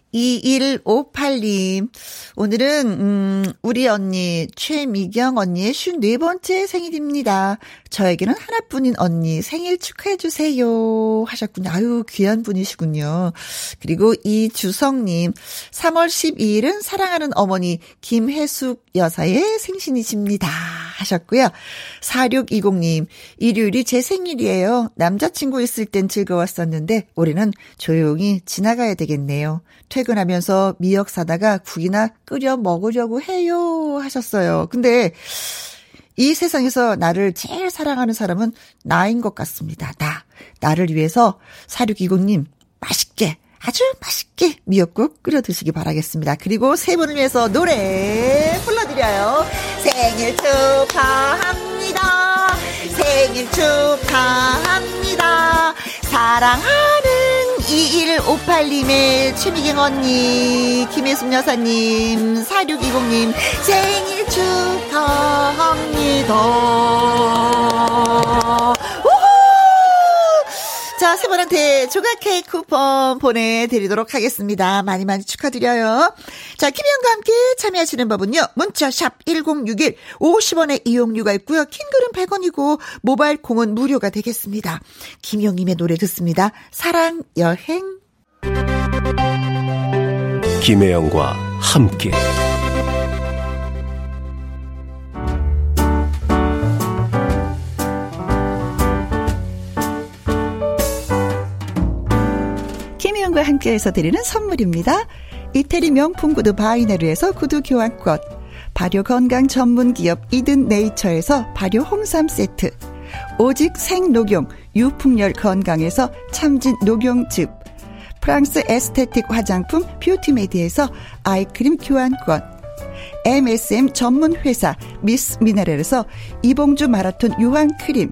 [SPEAKER 1] 2158님, 오늘은, 음, 우리 언니, 최미경 언니의 54번째 생일입니다. 저에게는 하나뿐인 언니 생일 축하해주세요. 하셨군요. 아유, 귀한 분이시군요. 그리고 이주성님, 3월 12일은 사랑하는 어머니 김혜숙 여사의 생신이십니다. 하셨고요. 4620님, 일요일이 제 생일이에요. 남자친구 있을 땐 즐거웠었는데, 올해는 조용히 지나가야 되겠네요. 퇴근하면서 미역 사다가 국이나 끓여 먹으려고 해요. 하셨어요. 근데 이 세상에서 나를 제일 사랑하는 사람은 나인 것 같습니다. 나. 나를 위해서 4620님, 맛있게, 아주 맛있게 미역국 끓여 드시기 바라겠습니다. 그리고 세 분을 위해서 노래 불러드려요. 생일 축하합니다. 생일 축하합니다. 사랑하는 2158님의 최미경 언니, 김혜숙 여사님, 4620님 생일 축하합니다. 자, 세 분한테 조각 케이크 쿠폰 보내드리도록 하겠습니다. 많이 많이 축하드려요. 자, 김현과 함께 참여하시는 법은요. 문자샵 1061 50원의 이용료가 있고요. 킹글은 100원이고 모바일 콩은 무료가 되겠습니다. 김영님의 노래 듣습니다. 사랑 여행.
[SPEAKER 7] 김혜영과 함께.
[SPEAKER 1] 김희영과 함께해서 드리는 선물입니다. 이태리 명품 구두 바이네르에서 구두 교환권, 발효 건강 전문 기업 이든 네이처에서 발효 홍삼 세트, 오직 생녹용 유풍열 건강에서 참진 녹용즙, 프랑스 에스테틱 화장품 뷰티메디에서 아이크림 교환권, MSM 전문 회사 미스 미네랄에서 이봉주 마라톤 유황 크림,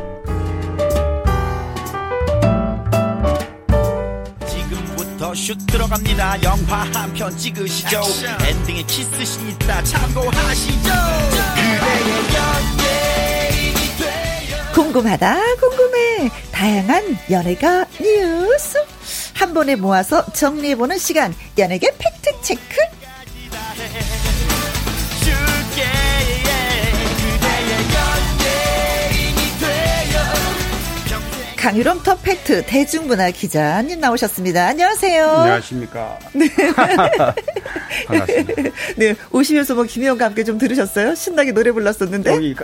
[SPEAKER 8] 슛 들어갑니다. 영화 한 편 찍으시죠. 엔딩에 키스신 있다 참고하시죠. 그대의 연예인이
[SPEAKER 1] 돼요 궁금하다 궁금해. 다양한 연예가 뉴스. 한 번에 모아서 정리해보는 시간. 연예계 팩트체크 강유롬 터팩트 대중문화 기자님 나오셨습니다. 안녕하세요.
[SPEAKER 9] 안녕하십니까. 네. [LAUGHS] 반갑습니다.
[SPEAKER 1] 네. 오시면서 뭐 김혜영과 함께 좀 들으셨어요? 신나게 노래 불렀었는데.
[SPEAKER 9] 여기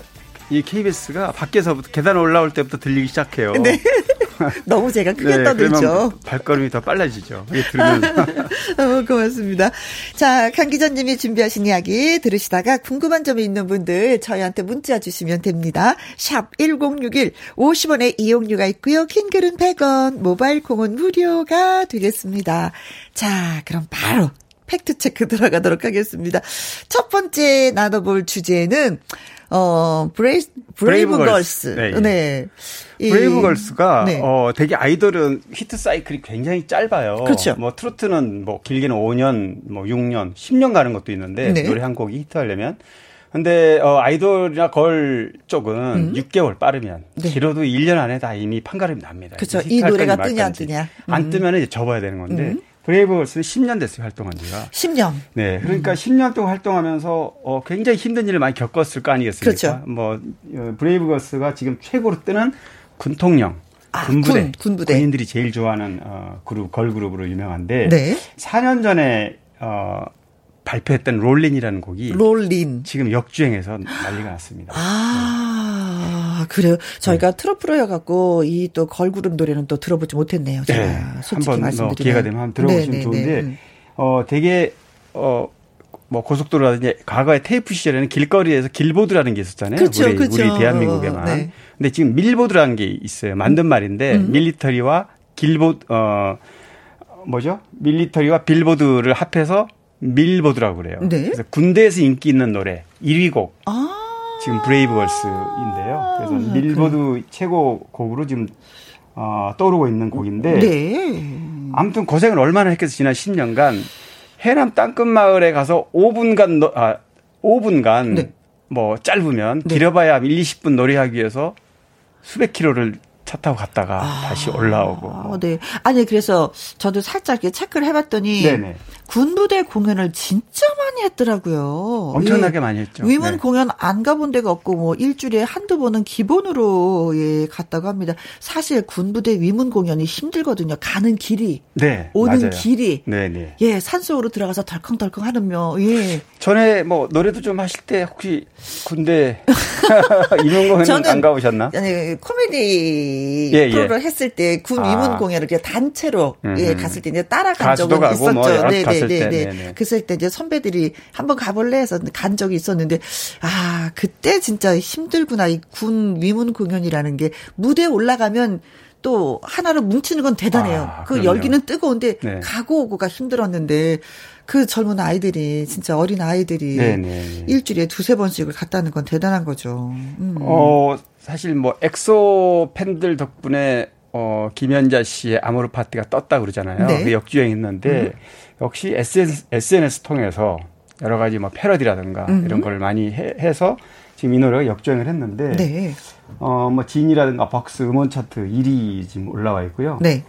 [SPEAKER 9] 이 KBS가 밖에서부터 계단 올라올 때부터 들리기 시작해요. 네. [LAUGHS]
[SPEAKER 1] 너무 제가 크게 네, 떠들죠.
[SPEAKER 9] 발걸음이 더 빨라지죠. 들으면. [LAUGHS]
[SPEAKER 1] 어, 고맙습니다. 자, 강 기자님이 준비하신 이야기 들으시다가 궁금한 점이 있는 분들 저희한테 문자 주시면 됩니다. 샵 1061, 50원의 이용료가 있고요. 킹글은 100원, 모바일 콩은 무료가 되겠습니다. 자, 그럼 바로 팩트체크 [LAUGHS] 들어가도록 하겠습니다. 첫 번째 나눠볼 주제는 어, 브레이, 브레이브, 걸스. 네. 네.
[SPEAKER 9] 브레이브 걸스가 네. 어 되게 아이돌은 히트 사이클이 굉장히 짧아요.
[SPEAKER 1] 그렇죠.
[SPEAKER 9] 뭐 트로트는 뭐 길게는 5년, 뭐 6년, 10년 가는 것도 있는데 네. 노래 한 곡이 히트하려면 근데 어 아이돌이나 걸 쪽은 음. 6개월 빠르면 네. 길어도 1년 안에 다 이미 판가름이 납니다.
[SPEAKER 1] 그렇죠. 이 노래가 뜨냐 안 뜨냐.
[SPEAKER 9] 음. 안 뜨면 이제 접어야 되는 건데 음. 브레이브걸스는 10년 됐어요, 활동한 지가.
[SPEAKER 1] 10년.
[SPEAKER 9] 네. 그러니까 음. 10년 동안 활동하면서 어, 굉장히 힘든 일을 많이 겪었을 거 아니겠습니까?
[SPEAKER 1] 그렇죠.
[SPEAKER 9] 뭐, 어, 브레이브걸스가 지금 최고로 뜨는 군통령. 아, 군부대, 군, 군부대. 군인들이 제일 좋아하는 어, 그룹 걸그룹으로 유명한데 네. 4년 전에 어, 발표했던 롤린이라는 곡이
[SPEAKER 1] 롤린
[SPEAKER 9] 지금 역주행해서 난리가 났습니다.
[SPEAKER 1] 아 네. 그래요. 저희가 네. 트로프로여 갖고 이 또 걸그룹 노래는 또 들어보지 못했네요. 제가 네. 솔직히 한번 뭐
[SPEAKER 9] 기회가 되면 한번 들어보시면 네, 네, 좋은데 네. 음. 어 되게 어. 뭐 고속도로라든지 과거에 테이프 시절에는 길거리에서 길보드라는 게 있었잖아요.
[SPEAKER 1] 그렇죠,
[SPEAKER 9] 우리,
[SPEAKER 1] 그렇죠.
[SPEAKER 9] 우리 대한민국에만. 네. 근데 지금 밀보드라는 게 있어요. 만든 말인데 음. 밀리터리와 길보 어 뭐죠? 밀리터리와 빌보드를 합해서 밀보드라고 그래요. 네. 그래서 군대에서 인기 있는 노래 1위 곡. 아~ 지금 브레이브걸스인데요. 그래서 아, 밀보드 최고 곡으로 지금 어, 떠오르고 있는 곡인데 네. 아무튼 고생을 얼마나 했겠어 지난 10년간 해남 땅끝 마을에 가서 5분간 아 5분간 네. 뭐 짧으면 네. 길어봐야 1, 20분 노래하기 위해서 수백 킬로를 차 타고 갔다가 아, 다시 올라오고. 뭐.
[SPEAKER 1] 네. 아니 그래서 저도 살짝 이렇게 체크를 해봤더니 네네. 군부대 공연을 진짜 많이 했더라고요.
[SPEAKER 9] 엄청나게 예. 많이 했죠.
[SPEAKER 1] 위문 네. 공연 안 가본 데가 없고 뭐 일주일에 한두 번은 기본으로 예 갔다고 합니다. 사실 군부대 위문 공연이 힘들거든요. 가는 길이,
[SPEAKER 9] 네,
[SPEAKER 1] 오는
[SPEAKER 9] 맞아요.
[SPEAKER 1] 길이,
[SPEAKER 9] 네, 네.
[SPEAKER 1] 예 산속으로 들어가서 덜컹덜컹 하는며 예.
[SPEAKER 9] 전에 뭐 노래도 좀 하실 때 혹시 군대 [LAUGHS] 위문 공연 안 가보셨나?
[SPEAKER 1] 아니 코미디 예, 예. 프로를 예. 했을 때군 위문 아. 공연을 그냥 단체로 예 갔을 때 이제 따라간 적은 뭐 있었죠. 뭐 네, 네. 네, 네, 네, 네. 그랬을 때 이제 선배들이 한번 가볼래 해서 간 적이 있었는데 아 그때 진짜 힘들구나 이 군 위문 공연이라는 게 무대에 올라가면 또 하나로 뭉치는 건 대단해요. 아, 그 그럼요. 열기는 뜨거운데 네. 가고 오고가 힘들었는데 그 젊은 아이들이 진짜 어린 아이들이 네네. 네. 일주일에 두세 번씩을 갔다는 건 대단한 거죠.
[SPEAKER 9] 음. 어 사실 뭐 엑소 팬들 덕분에 어 김연자 씨의 아모르 파티가 떴다 그러잖아요. 네. 그 역주행했는데 음. 역시 SNS, SNS 통해서 여러 가지 뭐 패러디라든가 음. 이런 걸 많이 해, 서 지금 이 노래가 역주행을 했는데 네. 어 뭐 진이라든가 벅스 음원 차트 1위 지금 올라와 있고요. 네.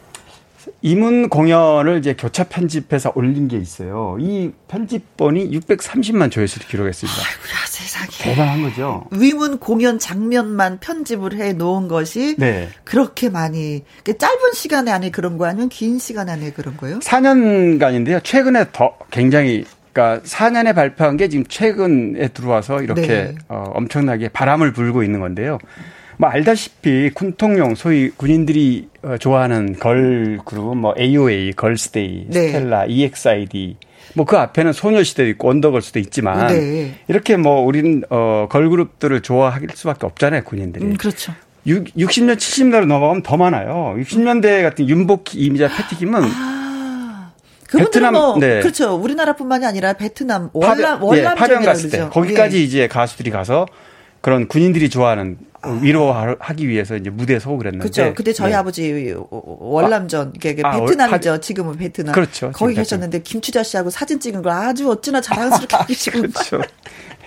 [SPEAKER 9] 이문 공연을 이제 교차 편집해서 올린 게 있어요. 이 편집본이 630만 조회수를 기록했습니다.
[SPEAKER 1] 아이고야, 세상에.
[SPEAKER 9] 대단한 거죠.
[SPEAKER 1] 위문 공연 장면만 편집을 해 놓은 것이 네. 그렇게 많이 짧은 시간 안에 그런 거 아니면 긴 시간 안에 그런 거요?
[SPEAKER 9] 4년간인데요. 최근에 더 굉장히 그러니까 4년에 발표한 게 지금 최근에 들어와서 이렇게 네. 어, 엄청나게 바람을 불고 있는 건데요. 뭐 알다시피 군통령 소위 군인들이 어, 좋아하는 걸 그룹 뭐 AOA, 걸스데이, 네. 스텔라, EXID 뭐 그 앞에는 소녀시대도 있고 원더걸스도 있지만 네. 이렇게 뭐 우리는 어 걸그룹들을 좋아할 수밖에 없잖아요 군인들이.
[SPEAKER 1] 음, 그렇죠.
[SPEAKER 9] 6, 60년 70년대로 넘어가면 더 많아요. 60년대 같은 윤복희, 이미자, 패티김은 아.
[SPEAKER 1] 베트남 뭐, 네. 그렇죠. 우리나라뿐만이 아니라 베트남 월남 월남
[SPEAKER 9] 예, 파병 갔을 때 거기까지 예. 이제 가수들이 가서 그런 군인들이 좋아하는 위로하기 위해서 이제 무대에 서고 그랬는데.
[SPEAKER 1] 그렇죠. 그때 저희 네. 아버지 월남전, 이게 아, 베트남이죠. 아, 지금은 베트남.
[SPEAKER 9] 그렇죠.
[SPEAKER 1] 거기 계셨는데 김추자 씨하고 사진 찍은 걸 아주 어찌나 자랑스럽게 [LAUGHS] 하시고.
[SPEAKER 9] 그렇죠.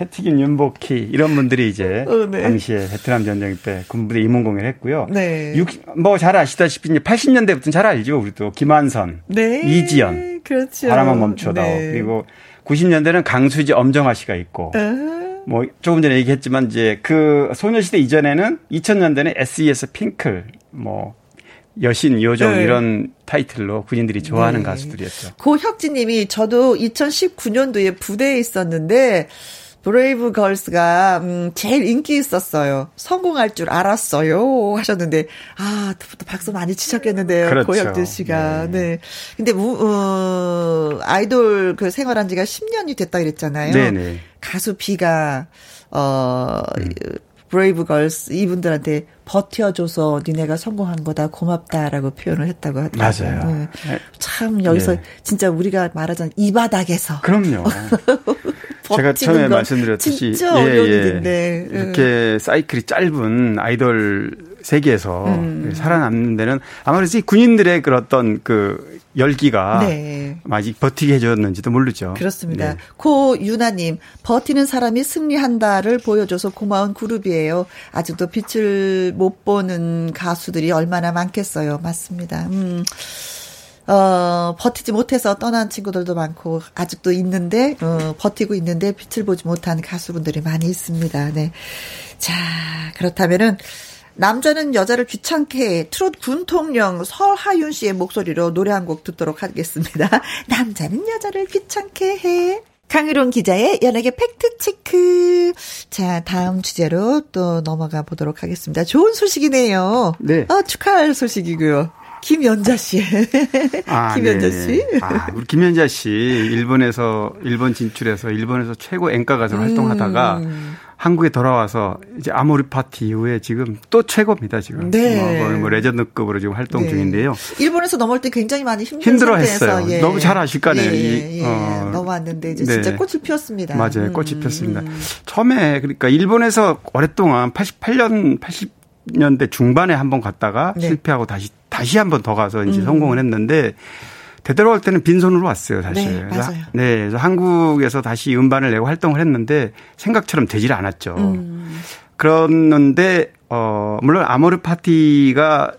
[SPEAKER 9] 해티김 윤복희 이런 분들이 이제 [LAUGHS] 어, 네. 당시에 베트남 전쟁 때 군부대 임원 공연을 했고요. 네. 뭐잘 아시다시피 이제 80년대부터는 잘 알죠. 우리도 김완선, 네. 이지연, 그렇죠. 바람아 멈춰다. 네. 그리고 90년대는 강수지 엄정화 씨가 있고. 아. 뭐 조금 전에 얘기했지만 이제 그 소녀시대 이전에는 2000년대는 SES 핑클 뭐 여신 요정 네. 이런 타이틀로 군인들이 좋아하는 네. 가수들이었죠.
[SPEAKER 1] 고혁진님이 저도 2019년도에 부대에 있었는데 브레이브 걸스가 음, 제일 인기 있었어요. 성공할 줄 알았어요. 하셨는데 아, 또, 박수 많이 치셨겠는데요. 그렇죠. 고혁진 씨가. 네. 네. 근데 무, 어, 아이돌 그 생활한 지가 10년이 됐다 그랬잖아요. 네네. 가수 비가 어 음. 브레이브 걸스 이분들한테 버텨줘서 니네가 성공한 거다 고맙다라고 표현을 했다고 하더라고요.
[SPEAKER 9] 맞아요. 네.
[SPEAKER 1] 네. 참 여기서 네. 진짜 우리가 말하자면 이 바닥에서
[SPEAKER 9] 그럼요. [LAUGHS] 제가 처음에 말씀드렸듯이 예, 예. 이렇게 사이클이 짧은 아이돌 세계에서 음. 살아남는 데는 아무래도 군인들의 그런 어떤 그 열기가 네. 아직 버티게 해줬는지도 모르죠.
[SPEAKER 1] 그렇습니다. 네. 고유나님 버티는 사람이 승리한다를 보여줘서 고마운 그룹이에요. 아직도 빛을 못 보는 가수들이 얼마나 많겠어요. 맞습니다. 음. 어, 버티지 못해서 떠난 친구들도 많고, 아직도 있는데, 어, 버티고 있는데, 빛을 보지 못한 가수분들이 많이 있습니다. 네. 자, 그렇다면은, 남자는 여자를 귀찮게 해. 트롯 군통령 설하윤 씨의 목소리로 노래 한 곡 듣도록 하겠습니다. [LAUGHS] 남자는 여자를 귀찮게 해. 강유론 기자의 연예계 팩트체크. 자, 다음 주제로 또 넘어가 보도록 하겠습니다. 좋은 소식이네요. 네. 어, 축하할 소식이고요. 김연자 씨. 아, [LAUGHS] 김연자 네. 씨.
[SPEAKER 9] 아, 우리 김연자 씨 일본에서 일본 진출해서 일본에서 최고演歌 가수로 음. 활동하다가 한국에 돌아와서 이제 아모리 파티 이후에 지금 또 최고입니다 지금. 네. 뭐, 뭐 레전드급으로 지금 활동 네. 중인데요.
[SPEAKER 1] 일본에서 넘어올 때 굉장히 많이
[SPEAKER 9] 힘들어했어요. 예. 너무 잘 아실 거 아니에요.
[SPEAKER 1] 예, 예. 어, 넘어왔는데 이제 네. 진짜 꽃이 피었습니다.
[SPEAKER 9] 맞아요, 음. 꽃이 피었습니다. 음. 처음에 그러니까 일본에서 오랫동안 88년 80 년대 중반에 한 번 갔다가 네. 실패하고 다시 다시 한 번 더 가서 이제 음. 성공을 했는데 되돌아올 때는 빈손으로 왔어요, 사실. 네,
[SPEAKER 1] 맞아요.
[SPEAKER 9] 네, 그래서 한국에서 다시 음반을 내고 활동을 했는데 생각처럼 되질 않았죠. 음. 그랬는데 어 물론 아모르 파티가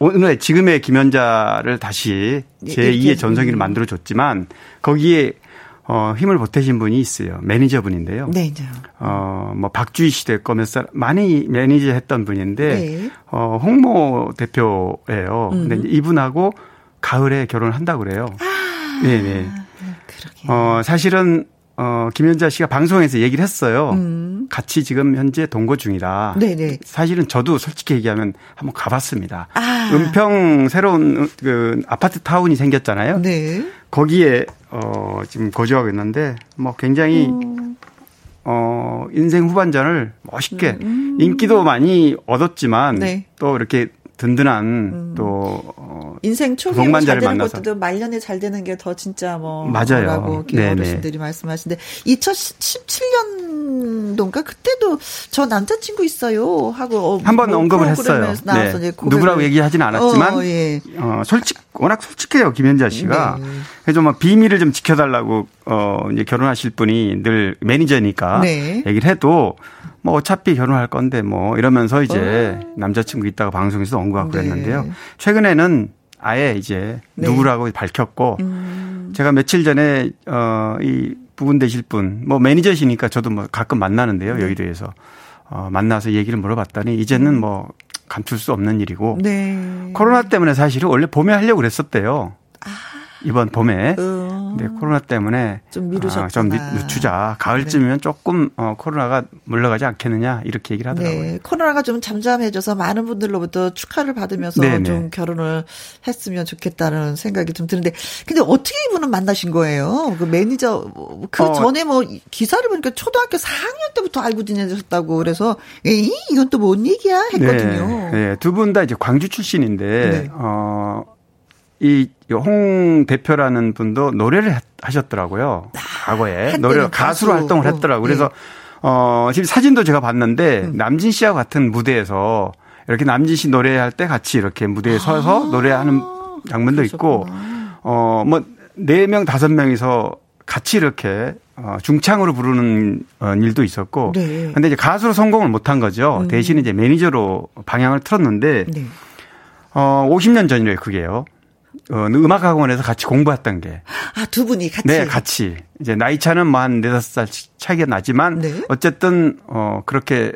[SPEAKER 9] 오늘 지금의 김연자를 다시 네, 제2의 전성기를 음. 만들어 줬지만 거기에 어, 힘을 보태신 분이 있어요. 매니저분인데요.
[SPEAKER 1] 네,
[SPEAKER 9] 어, 뭐, 박주희 시대 거면서 많이 매니저 했던 분인데, 네. 어, 홍모 대표예요. 음. 근데 이분하고 가을에 결혼을 한다고 그래요. 아, 네네. 어, 사실은 어, 김현자 씨가 방송에서 얘기를 했어요. 음. 같이 지금 현재 동거 중이다. 네네. 사실은 저도 솔직히 얘기하면 한번 가봤습니다. 아. 은평 새로운 그 아파트 타운이 생겼잖아요. 네. 거기에 어, 지금 거주하고 있는데 뭐 굉장히 음. 어, 인생 후반전을 멋있게 음. 인기도 많이 얻었지만 네. 또 이렇게 든든한 음. 또 어,
[SPEAKER 1] 인생 초기에 뭐잘 되는 만나서. 것도 말년에 잘 되는 게 더 진짜 뭐
[SPEAKER 9] 맞아요.
[SPEAKER 1] 라고 어르신들이 말씀하시는데 2017년도인가 그때도 저 남자친구 있어요 하고
[SPEAKER 9] 어, 한번 뭐 언급을 했어요. 네. 누구라고 얘기하지는 않았지만 어, 예. 어, 솔직 워낙 솔직해요 김현자 씨가. 네. 그래서 뭐 비밀을 좀 지켜달라고 어 이제 결혼하실 분이 늘 매니저니까 네. 얘기를 해도 뭐 어차피 결혼할 건데 뭐 이러면서 이제 어. 남자친구 있다가 방송에서 언급하고 네. 그랬는데요. 최근에는 아예 이제 네. 누구라고 밝혔고 음. 제가 며칠 전에 어이 부분 되실 분 뭐 매니저시니까 저도 뭐 가끔 만나는데요 네. 여의도에서 어 만나서 얘기를 물어봤더니 이제는 음. 뭐 감출 수 없는 일이고 네. 코로나 때문에 사실은 원래 봄에 하려고 그랬었대요. 아. 이번 봄에. 음. 네, 코로나 때문에
[SPEAKER 1] 좀 미루셨구나. 아,
[SPEAKER 9] 좀 늦추자. 가을쯤이면 네. 조금 어, 코로나가 물러가지 않겠느냐 이렇게 얘기를 하더라고요. 네,
[SPEAKER 1] 코로나가 좀 잠잠해져서 많은 분들로부터 축하를 받으면서 네네. 좀 네. 결혼을 했으면 좋겠다는 생각이 좀 드는데, 근데 어떻게 이분은 만나신 거예요? 그 매니저 그 어. 전에 뭐 기사를 보니까 초등학교 4학년 때부터 알고 지내셨다고 그래서 에이 이건 또 뭔 얘기야 했거든요.
[SPEAKER 9] 네, 네. 두 분 다 이제 광주 출신인데 네. 어. 이 홍 대표라는 분도 노래를 하셨더라고요. 아, 과거에 노래 가수로 활동을 했더라고요. 그래서 네. 어, 지금 사진도 제가 봤는데 음. 남진 씨와 같은 무대에서 이렇게 남진 씨 노래할 때 같이 이렇게 무대에 서서 아~ 노래하는 장면도 있고 어, 뭐, 네 명, 다섯 명이서 같이 이렇게 어, 중창으로 부르는 어, 일도 있었고. 네. 근데 이제 가수로 성공을 못한 거죠. 음. 대신 이제 매니저로 방향을 틀었는데, 네. 어, 50년 전이래요, 그게요. 어, 음악학원에서 같이 공부했던 게.
[SPEAKER 1] 아, 두 분이 같이?
[SPEAKER 9] 네, 같이. 이제 나이 차는 뭐한 네다섯 살 차이가 나지만, 네. 어쨌든, 어, 그렇게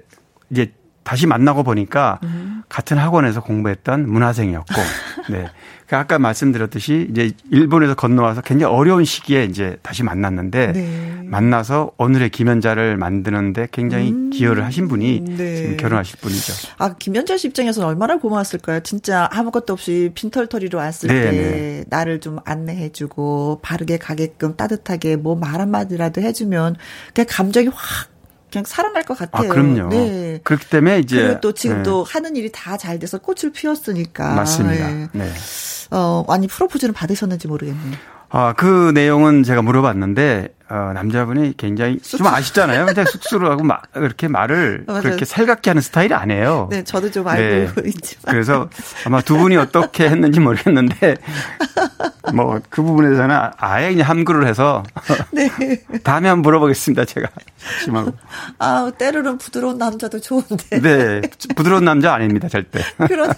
[SPEAKER 9] 이제 다시 만나고 보니까 음. 같은 학원에서 공부했던 문화생이었고, [LAUGHS] 네. 그 아까 말씀드렸듯이 이제 일본에서 건너와서 굉장히 어려운 시기에 이제 다시 만났는데 네. 만나서 오늘의 김연자를 만드는데 굉장히 음. 기여를 하신 분이 네. 지금 결혼하실 분이죠.
[SPEAKER 1] 아 김연자 씨 입장에서는 얼마나 고마웠을까요? 진짜 아무것도 없이 빈털터리로 왔을 네. 때 네. 나를 좀 안내해주고 바르게 가게끔 따뜻하게 뭐 말 한마디라도 해주면 그냥 감정이 확 그냥 살아날 것 같아요.
[SPEAKER 9] 아, 그럼요. 네. 그렇기 때문에 이제
[SPEAKER 1] 그리고 또 지금 네. 또 하는 일이 다 잘 돼서 꽃을 피웠으니까.
[SPEAKER 9] 맞습니다. 네. 네.
[SPEAKER 1] 어, 아니 프로포즈는 받으셨는지 모르겠네요.
[SPEAKER 9] 아, 그 내용은 제가 물어봤는데, 어, 남자분이 굉장히 좀 아시잖아요. 굉장히 쑥스러워하고 막 이렇게 말을 [LAUGHS] 그렇게 살갑게 하는 스타일이 아니에요.
[SPEAKER 1] 네, 저도 좀 알고 네. 있지만.
[SPEAKER 9] 그래서 아마 두 분이 어떻게 했는지 모르겠는데, [LAUGHS] 뭐 그 부분에서는 아예 그냥 함구를 해서. [LAUGHS] 네. 다음에 한번 물어보겠습니다, 제가. 심하고.
[SPEAKER 1] 아, 때로는 부드러운 남자도 좋은데.
[SPEAKER 9] 네, 부드러운 남자 아닙니다, 절대.
[SPEAKER 1] 그러니까.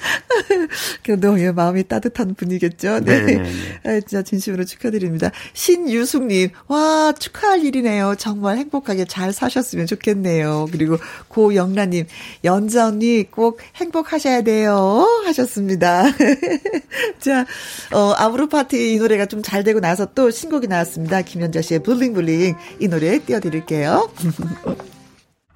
[SPEAKER 1] [LAUGHS] 그래도 예, 마음이 따뜻한 분이겠죠. 네. 네, 네, 네. [LAUGHS] 아, 진짜 진심으로 축하드립니다. 신유숙님, 와, 축하할 일이네요. 정말 행복하게 잘 사셨으면 좋겠네요. 그리고 고영란님, 연자 언니 꼭 행복하셔야 돼요. 하셨습니다. [LAUGHS] 자, 어, 아무르 파티 이 노래가 좀 잘 되고 나서 또 신곡이 나왔습니다. 김연자 씨의 블링블링. 이 노래 띄워드릴게요.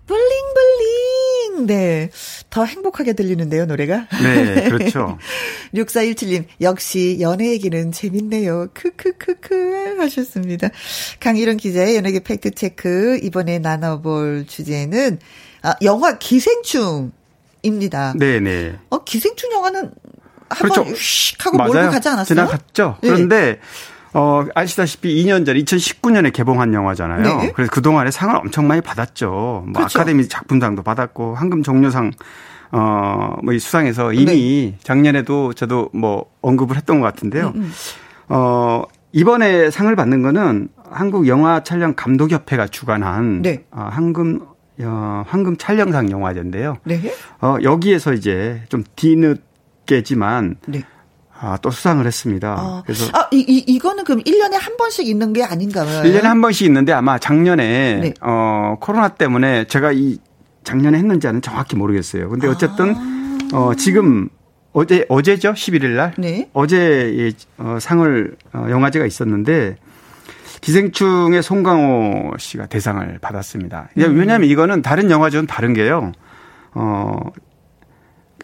[SPEAKER 1] 블링블링. 네. 더 행복하게 들리는데요, 노래가.
[SPEAKER 9] 네, 그렇죠. [LAUGHS]
[SPEAKER 1] 6417님, 역시 연애 얘기는 재밌네요. 크크크크 하셨습니다. 강일원 기자의 연예계 팩트체크. 이번에 나눠볼 주제는, 아, 영화 기생충입니다.
[SPEAKER 9] 네네. 네.
[SPEAKER 1] 어, 기생충 영화는 한번 그렇죠. 휙 하고 맞아요. 몰고 가지 않았어요?
[SPEAKER 9] 지나갔죠. 네. 그런데 어, 아시다시피 2년 전 2019년에 개봉한 영화잖아요. 네. 그래서 그동안에 상을 엄청 많이 받았죠. 뭐 그렇죠. 아카데미 작품상도 받았고 황금 종려상 어, 뭐 이 수상해서 이미 네. 작년에도 저도 뭐 언급을 했던 것 같은데요. 음, 음. 어, 이번에 상을 받는 거는 한국 영화 촬영 감독 협회가 주관한 네. 어, 황금 어, 황금 촬영상 영화제인데요. 네. 어, 여기에서 이제 좀 뒤늦게지만 네. 아, 또 수상을 했습니다.
[SPEAKER 1] 아, 그래서 아, 이, 이 이거는 그럼 1년에 한 번씩 있는 게 아닌가요?
[SPEAKER 9] 1년에 한 번씩 있는데 아마 작년에 네. 어, 코로나 때문에 제가 이 작년에 했는지 는 정확히 모르겠어요. 근데 어쨌든 아. 어, 지금 어제 어제죠? 11일 날. 네. 어제 어, 상을 어, 영화제가 있었는데 기생충의 송강호 씨가 대상을 받았습니다. 음. 왜냐하면 이거는 다른 영화제는 다른 게요. 어,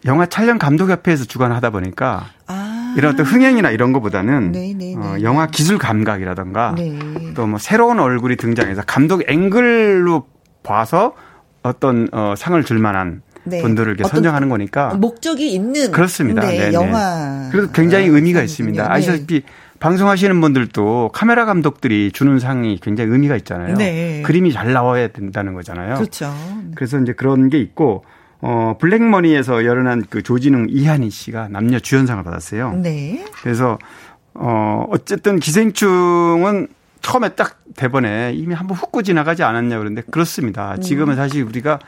[SPEAKER 9] 영화 촬영 감독 협회에서 주관하다 보니까 아. 이런 어떤 흥행이나 이런 거보다는 네, 네, 어, 네, 영화 기술 감각이라던가 네. 또뭐 새로운 얼굴이 등장해서 감독 앵글로 봐서 어떤 어, 상을 줄 만한 네. 분들을 이렇게 선정하는 거니까
[SPEAKER 1] 목적이 있는
[SPEAKER 9] 그렇습니다.
[SPEAKER 1] 네, 네, 영화
[SPEAKER 9] 그래서 굉장히 의미가 있습니다. 네. 아시다시피 방송하시는 분들도 카메라 감독들이 주는 상이 굉장히 의미가 있잖아요. 네. 그림이 잘 나와야 된다는 거잖아요.
[SPEAKER 1] 그렇죠.
[SPEAKER 9] 그래서 이제 그런 게 있고 어, 블랙머니에서 열연한 그 조진웅 이한희 씨가 남녀 주연상을 받았어요. 네. 그래서 어, 어쨌든 기생충은 처음에 딱 대본에 이미 한번 훅고 지나가지 않았냐 그런데 그렇습니다. 지금은 음. 사실 우리가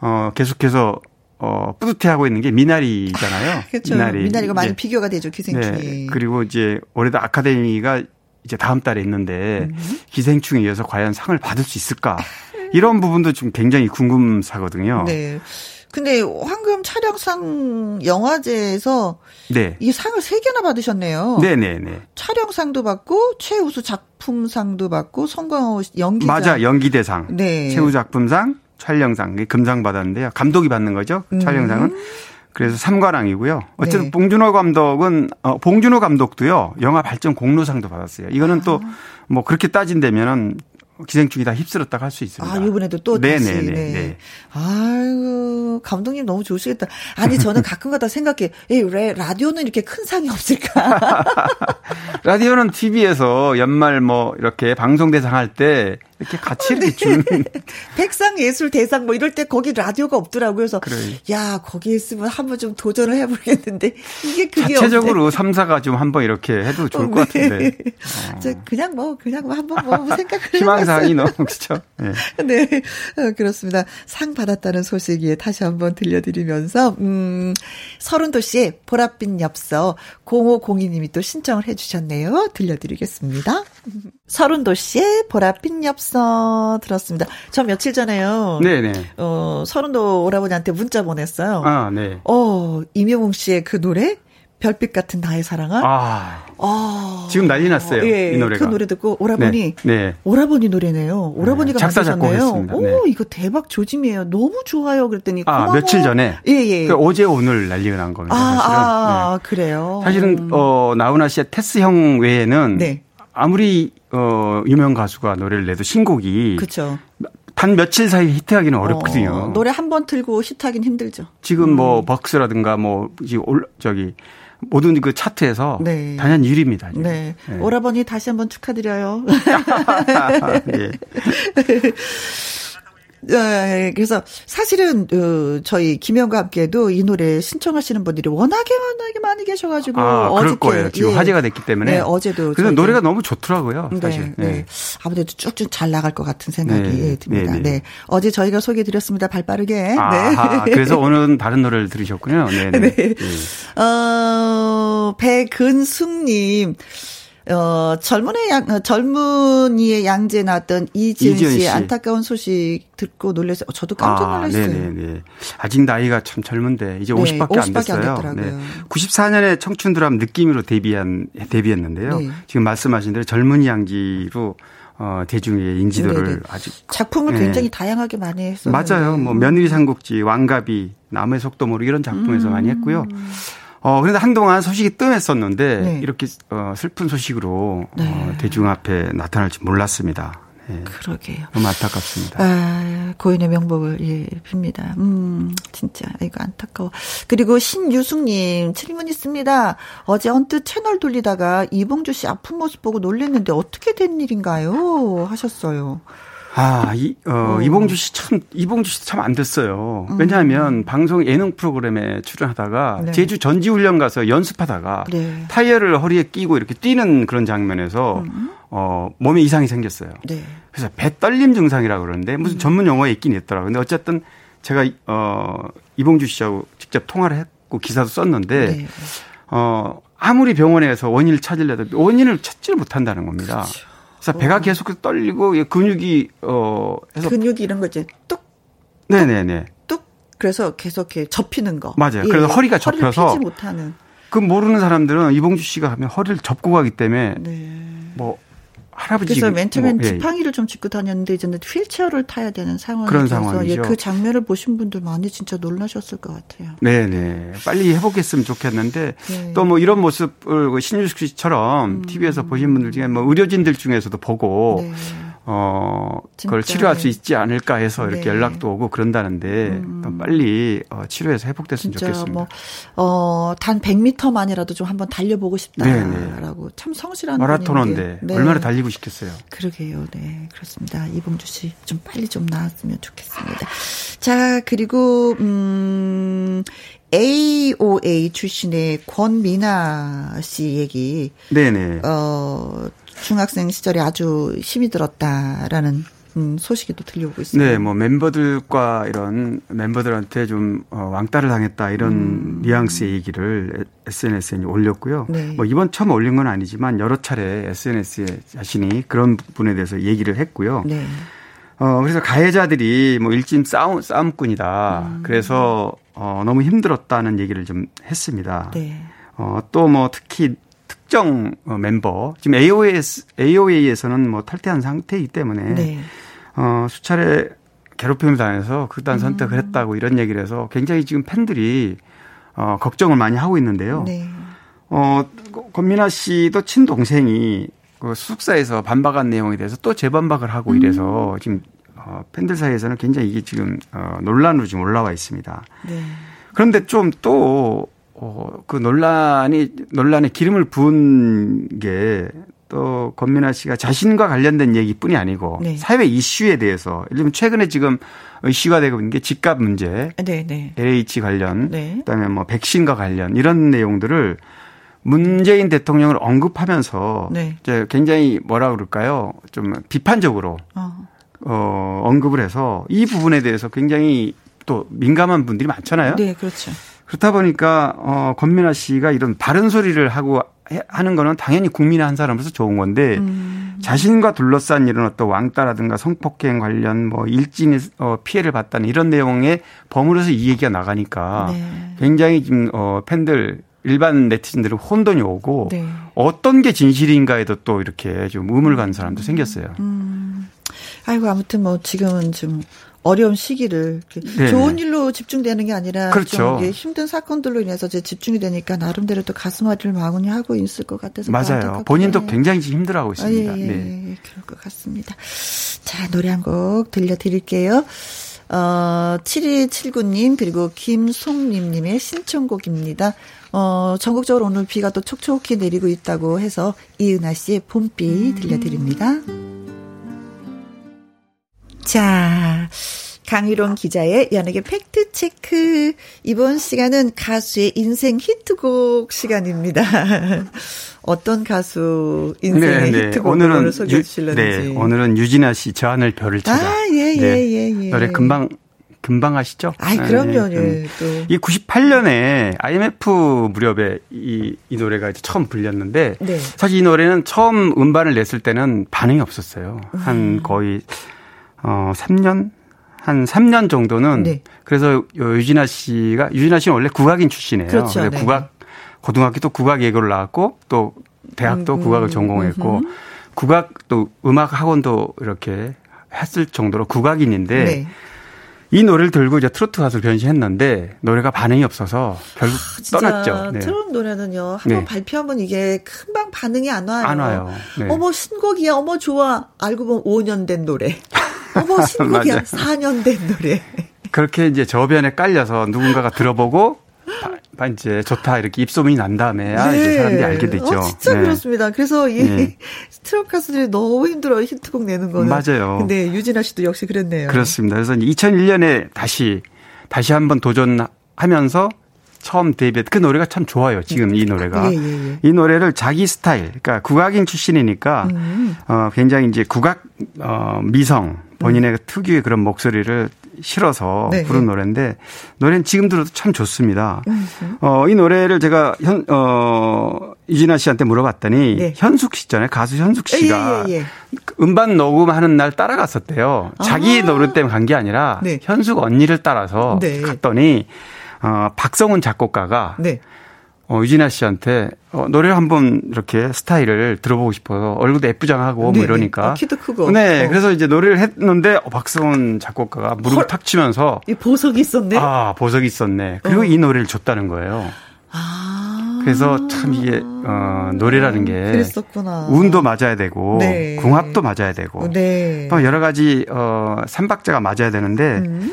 [SPEAKER 9] 어, 계속해서 어, 뿌듯해하고 있는 게 미나리잖아요. [LAUGHS]
[SPEAKER 1] 그렇죠. 미나리. 미나리가 많이 비교가 되죠, 기생충이. 네.
[SPEAKER 9] 그리고 이제 올해도 아카데미가 이제 다음 달에 있는데 음. 기생충에 이어서 과연 상을 받을 수 있을까? 이런 부분도 좀 굉장히 궁금사거든요.
[SPEAKER 1] 네. 근데 황금 촬영상 영화제에서 네. 이 상을 세 개나 받으셨네요.
[SPEAKER 9] 네 네네. 네, 네.
[SPEAKER 1] 촬영상도 받고 최우수 작품상도 받고 성광호 연기자
[SPEAKER 9] 맞아 연기 대상. 네. 최우 작품상, 촬영상 금상 받았는데요. 감독이 받는 거죠. 음. 촬영상은. 그래서 삼관왕이고요. 어쨌든 네. 봉준호 감독은 어 봉준호 감독도요. 영화 발전 공로상도 받았어요. 이거는 아. 또뭐 그렇게 따진다면은 기생충이 다 휩쓸었다고 할 수 있습니다.
[SPEAKER 1] 아, 이번에도 또 네네네. 네. 네. 아유, 감독님 너무 좋으시겠다. 아니, 저는 [LAUGHS] 가끔가다 생각해. 에이, 왜 라디오는 이렇게 큰 상이 없을까? [LAUGHS]
[SPEAKER 9] 라디오는 TV에서 연말 뭐 이렇게 방송 대상 할 때 이렇게 같이 이렇게 주는. [LAUGHS]
[SPEAKER 1] 백상 예술 대상 뭐 이럴 때 거기 라디오가 없더라고요. 그래서 그래. 야 거기 있으면 한번 좀 도전을 해보겠는데 이게 그게
[SPEAKER 9] 자체적으로 없네. 3사가 좀 한번 이렇게 해도 좋을 것 네. 같은데.
[SPEAKER 1] 어. 그냥 뭐 그냥 뭐 한번 뭐 생각을
[SPEAKER 9] 희망사항이 너무 그렇죠. 네. [LAUGHS]
[SPEAKER 1] 네. 어, 그렇습니다. 상 받았다는 소식이 다시 한번 들려드리면서 음 서른도 씨의 보랏빛 엽서 0502님이 또 신청을 해주셨네요. 들려드리겠습니다. 서른도 씨의 보랏빛 엽서 들었습니다. 저 며칠 전에요.
[SPEAKER 9] 네네.
[SPEAKER 1] 어, 서른도 오라버니한테 문자 보냈어요.
[SPEAKER 9] 아, 네.
[SPEAKER 1] 어, 임영웅 씨의 그 노래? 별빛 같은 나의 사랑아.
[SPEAKER 9] 아. 아. 지금 난리 났어요. 예, 이 노래가.
[SPEAKER 1] 그 노래 듣고 오라버니. 네. 네. 오라버니 노래네요. 오라버니가 네, 작사 만드셨네요. 오, 네. 이거 대박 조짐이에요. 너무 좋아요. 그랬더니
[SPEAKER 9] 아, 고마워. 며칠 전에.
[SPEAKER 1] 예, 예.
[SPEAKER 9] 그 어제 오늘 난리가 난 겁니다. 아, 사실은.
[SPEAKER 1] 아, 네. 그래요.
[SPEAKER 9] 사실은 음. 어, 나훈아 씨의 테스 형 외에는 네. 아무리 어, 유명 가수가 노래를 내도 신곡이
[SPEAKER 1] 그렇죠.
[SPEAKER 9] 단 며칠 사이 히트하기는 어렵거든요. 어,
[SPEAKER 1] 노래 한 번 틀고 히트하긴 힘들죠.
[SPEAKER 9] 지금 뭐 음. 벅스라든가 뭐 올, 저기 모든 그 차트에서 네. 단연 1위입니다.
[SPEAKER 1] 네. 네. 오라버니 다시 한번 축하드려요. 네. [LAUGHS] [LAUGHS] 네, 그래서 사실은 어, 저희 김영과 함께도 이 노래 신청하시는 분들이 워낙에 워낙에 많이 계셔가지고
[SPEAKER 9] 아, 어저께 거예요. 지금 예. 화제가 됐기 때문에.
[SPEAKER 1] 네, 어제도.
[SPEAKER 9] 그래서 노래가 너무 좋더라고요. 네, 사실.
[SPEAKER 1] 네, 네. 아무래도 쭉쭉 잘 나갈 것 같은 생각이 네, 듭니다. 네, 네. 네. 어제 저희가 소개드렸습니다. 발빠르게.
[SPEAKER 9] 아, 네. 그래서 오늘은 다른 노래를 들으셨군요. 네. 네. [LAUGHS] 네.
[SPEAKER 1] 어, 백은숙님. 어, 젊은의 양, 어, 젊은이의 양재 나왔던 이지은 씨의 씨. 안타까운 소식 듣고 놀랐어요. 어, 저도 깜짝 아, 놀랐어요. 아, 네네네.
[SPEAKER 9] 아직 나이가 참 젊은데 이제 네, 50밖에, 50밖에 안 됐어요. 안 네. 94년에 청춘 드람 느낌으로 데뷔한 데뷔했는데요. 네. 지금 말씀하신 대로 젊은이 양지로 어, 대중의 인지도를 네네.
[SPEAKER 1] 작품을 네. 굉장히 다양하게 많이 했어요.
[SPEAKER 9] 맞아요. 뭐 며느리 삼국지, 왕가비, 남의 속도 모르 이런 작품에서 음. 많이 했고요. 어, 그런데 한동안 소식이 뜸했었는데 네. 이렇게 어, 슬픈 소식으로 네. 어, 대중 앞에 나타날지 몰랐습니다.
[SPEAKER 1] 네. 그러게요.
[SPEAKER 9] 너무 안타깝습니다.
[SPEAKER 1] 아, 고인의 명복을 예, 빕니다. 음, 진짜 이거 안타까워. 그리고 신유숙님 질문 있습니다. 어제 언뜻 채널 돌리다가 이봉주 씨 아픈 모습 보고 놀랐는데 어떻게 된 일인가요? 하셨어요.
[SPEAKER 9] 아, 이, 어, 어. 이봉주 씨 참, 이봉주 씨참안 됐어요. 음. 왜냐하면 방송 예능 프로그램에 출연하다가 네. 제주 전지훈련 가서 연습하다가 네. 타이어를 허리에 끼고 이렇게 뛰는 그런 장면에서 음. 어, 몸에 이상이 생겼어요. 네. 그래서 배 떨림 증상이라고 그러는데 무슨 음. 전문 용어에 있긴 있더라고요. 근데 어쨌든 제가, 어, 이봉주 씨하고 직접 통화를 했고 기사도 썼는데, 네. 어, 아무리 병원에서 원인을 찾으려도 원인을 찾지를 못한다는 겁니다. 그렇죠. 그래서 배가 계속 떨리고 근육이 어
[SPEAKER 1] 해서 근육이 이런 거 이제 뚝
[SPEAKER 9] 네네네
[SPEAKER 1] 뚝 그래서 계속 이렇게 접히는 거
[SPEAKER 9] 맞아요. 예. 그래서 허리가 접혀서
[SPEAKER 1] 피지 못하는
[SPEAKER 9] 그 모르는 사람들은 이봉주 씨가 하면 허리를 접고 가기 때문에 네. 뭐 할아버지
[SPEAKER 1] 그래서 맨 처음엔 뭐, 예. 지팡이를 좀 짚고 다녔는데 이제는 휠체어를 타야 되는 상황이 그런 상황이죠. 예, 그 장면을 보신 분들 많이 진짜 놀라셨을 것 같아요.
[SPEAKER 9] 네, 네. 빨리 해보겠으면 좋겠는데 네. 또뭐 이런 모습을 그 신유숙 씨처럼 음. TV에서 보신 분들 중에 뭐 의료진들 중에서도 보고 네. 어, 그걸 치료할 수 있지 않을까 해서 이렇게 네. 연락도 오고 그런다는데 음. 빨리 어, 치료해서 회복됐으면 좋겠습니다. 뭐,
[SPEAKER 1] 어, 단 100m만이라도 좀 한번 달려보고 싶다라고 네, 네. 참 성실한
[SPEAKER 9] 마라토너인데 네. 얼마나 달리고 싶겠어요.
[SPEAKER 1] 그러게요. 네. 그렇습니다. 이봉주 씨 좀 빨리 좀 나았으면 좋겠습니다. 자, 그리고 음 AOA 출신의 권미나 씨 얘기.
[SPEAKER 9] 네네.
[SPEAKER 1] 어, 중학생 시절에 아주 힘이 들었다라는 음, 소식이 또 들려오고 있습니다.
[SPEAKER 9] 네, 뭐 멤버들과 이런 멤버들한테 좀 어, 왕따를 당했다 이런 음. 뉘앙스의 얘기를 SNS에 올렸고요. 네. 뭐 이번 처음 올린 건 아니지만 여러 차례 SNS에 자신이 그런 부분에 대해서 얘기를 했고요. 네. 어, 그래서 가해자들이 뭐 일진 싸움, 싸움꾼이다. 음. 그래서 어, 너무 힘들었다는 얘기를 좀 했습니다. 네. 어, 또 뭐 특히 특정 어, 멤버 지금 AOAS, AOA에서는 뭐 탈퇴한 상태이기 때문에 네. 어, 수차례 괴롭힘을 당해서 극단 선택을 음. 했다고 이런 얘기를 해서 굉장히 지금 팬들이 어, 걱정을 많이 하고 있는데요. 네. 어, 권민아 씨도 친동생이 그 수석사에서 반박한 내용에 대해서 또 재반박을 하고 음. 이래서 지금 어, 팬들 사이에서는 굉장히 이게 지금 어, 논란으로 지금 올라와 있습니다. 네. 그런데 좀 또 어, 그 논란이, 논란에 기름을 부은 게 또 권민아 씨가 자신과 관련된 얘기뿐이 아니고 네. 사회 이슈에 대해서 예를 들면 최근에 지금 이슈가 되고 있는 게 집값 문제, 네, 네. LH 관련, 네. 그다음에 뭐 백신과 관련 이런 내용들을 문재인 대통령을 언급하면서 네. 이제 굉장히 뭐라 그럴까요? 좀 비판적으로 어. 어, 언급을 해서 이 부분에 대해서 굉장히 또 민감한 분들이 많잖아요.
[SPEAKER 1] 네, 그렇죠.
[SPEAKER 9] 그렇다 보니까 어 권민아 씨가 이런 바른 소리를 하고 하는 거는 당연히 국민의 한 사람으로서 좋은 건데 음. 자신과 둘러싼 이런 어떤 왕따라든가 성폭행 관련 뭐 일진이 어 피해를 봤다는 이런 내용에 버무려서 이 얘기가 나가니까 네. 굉장히 지금 어 팬들 일반 네티즌들은 혼돈이 오고 네. 어떤 게 진실인가에도 또 이렇게 좀 의문을 가는 사람도 생겼어요. 음.
[SPEAKER 1] 아이고 아무튼 뭐 지금은 좀 어려운 시기를 네. 좋은 일로 집중되는 게 아니라 그렇죠. 좀 힘든 사건들로 인해서 이제 집중이 되니까 나름대로 또 가슴앓이를 마구니 하고 있을 것 같아서
[SPEAKER 9] 맞아요. 본인도 굉장히 힘들어하고 있습니다. 아, 예, 예, 네.
[SPEAKER 1] 예, 그럴 것 같습니다. 자 노래 한 곡 들려드릴게요. 어, 7279님, 그리고 김송림님의 신청곡입니다. 어, 전국적으로 오늘 비가 또 촉촉히 내리고 있다고 해서 이은하 씨의 봄비 들려드립니다. 자, 강희롱 기자의 연예계 팩트체크. 이번 시간은 가수의 인생 히트곡 시간입니다. [LAUGHS] 어떤 가수 인생의 네, 네. 히트곡을 소개해 주실는지
[SPEAKER 9] 네, 오늘은 유진아 씨 저 하늘 별을 찾아.
[SPEAKER 1] 아, 예, 예, 네. 예, 예.
[SPEAKER 9] 노래 금방 금방 하시죠?
[SPEAKER 1] 아이, 그럼요, 네, 예.
[SPEAKER 9] 또. 이 98년에 IMF 무렵에 이, 이 노래가 이제 처음 불렸는데, 네. 사실 이 노래는 처음 음반을 냈을 때는 반응이 없었어요. 한 음. 거의 어 3년 한 3년 정도는 네. 그래서 유진아 씨가 유진아 씨는 원래 국악인 출신이에요. 그렇죠. 네. 국악 고등학교 또 국악 예고를 나왔고 또 대학도 음, 국악을 전공했고 음, 국악 또 음악 학원도 이렇게 했을 정도로 국악인인데 네. 이 노래를 들고 이제 트로트 가수로 변신했는데 노래가 반응이 없어서 결국 아, 떠났죠.
[SPEAKER 1] 네. 트로트 노래는요. 한번 네. 발표하면 이게 금방 반응이 안 와요.
[SPEAKER 9] 안 와요.
[SPEAKER 1] 네. 어머 신곡이야. 어머 좋아. 알고 보면 5년 된 노래. [LAUGHS] 어머 [LAUGHS] 신곡이야 4년 된 노래.
[SPEAKER 9] 그렇게 이제 저변에 깔려서 누군가가 들어보고 바, 이제 좋다 이렇게 입소문이 난 다음에 아, 네. 이제 사람들이 알게 됐죠. 어,
[SPEAKER 1] 진짜 네. 그렇습니다. 그래서 이 네. 스트로크 가수들이 너무 힘들어요. 히트곡 내는 거는.
[SPEAKER 9] 맞아요.
[SPEAKER 1] 근데 유진아 씨도 역시 그랬네요.
[SPEAKER 9] 그렇습니다. 그래서 2001년에 다시 다시 한번 도전하면서 처음 데뷔했 그 노래가 참 좋아요. 지금 이 노래가 예, 예, 예. 이 노래를 자기 스타일, 그러니까 국악인 출신이니까 음. 어 굉장히 이제 국악 어 미성 본인의 음. 특유의 그런 목소리를 실어서 네. 부른 노래인데 노래는 지금 들어도 참 좋습니다. 음. 어, 이 노래를 제가 현, 어, 이진아 씨한테 물어봤더니 네. 현숙 씨잖아요. 가수 현숙 씨가 예, 예, 예. 음반 녹음하는 날 따라갔었대요. 자기 아. 노래 때문에 간 게 아니라 네. 현숙 언니를 따라서 네. 갔더니 어, 박성훈 작곡가가 네. 어, 유진아 씨한테 어, 노래를 한번 이렇게 스타일을 들어보고 싶어서 얼굴도 예쁘장하고 뭐 이러니까.
[SPEAKER 1] 어, 키도 크고.
[SPEAKER 9] 네. 어. 그래서 이제 노래를 했는데 어, 박성훈 작곡가가 무릎을 탁 치면서
[SPEAKER 1] 이 보석이 있었네.
[SPEAKER 9] 아, 보석이 있었네. 그리고 어. 이 노래를 줬다는 거예요.
[SPEAKER 1] 아.
[SPEAKER 9] 그래서 참 이게 어 노래라는 게
[SPEAKER 1] 그랬었구나.
[SPEAKER 9] 운도 맞아야 되고 네. 궁합도 맞아야 되고
[SPEAKER 1] 네.
[SPEAKER 9] 또 여러 가지 어 삼박자가 맞아야 되는데 음.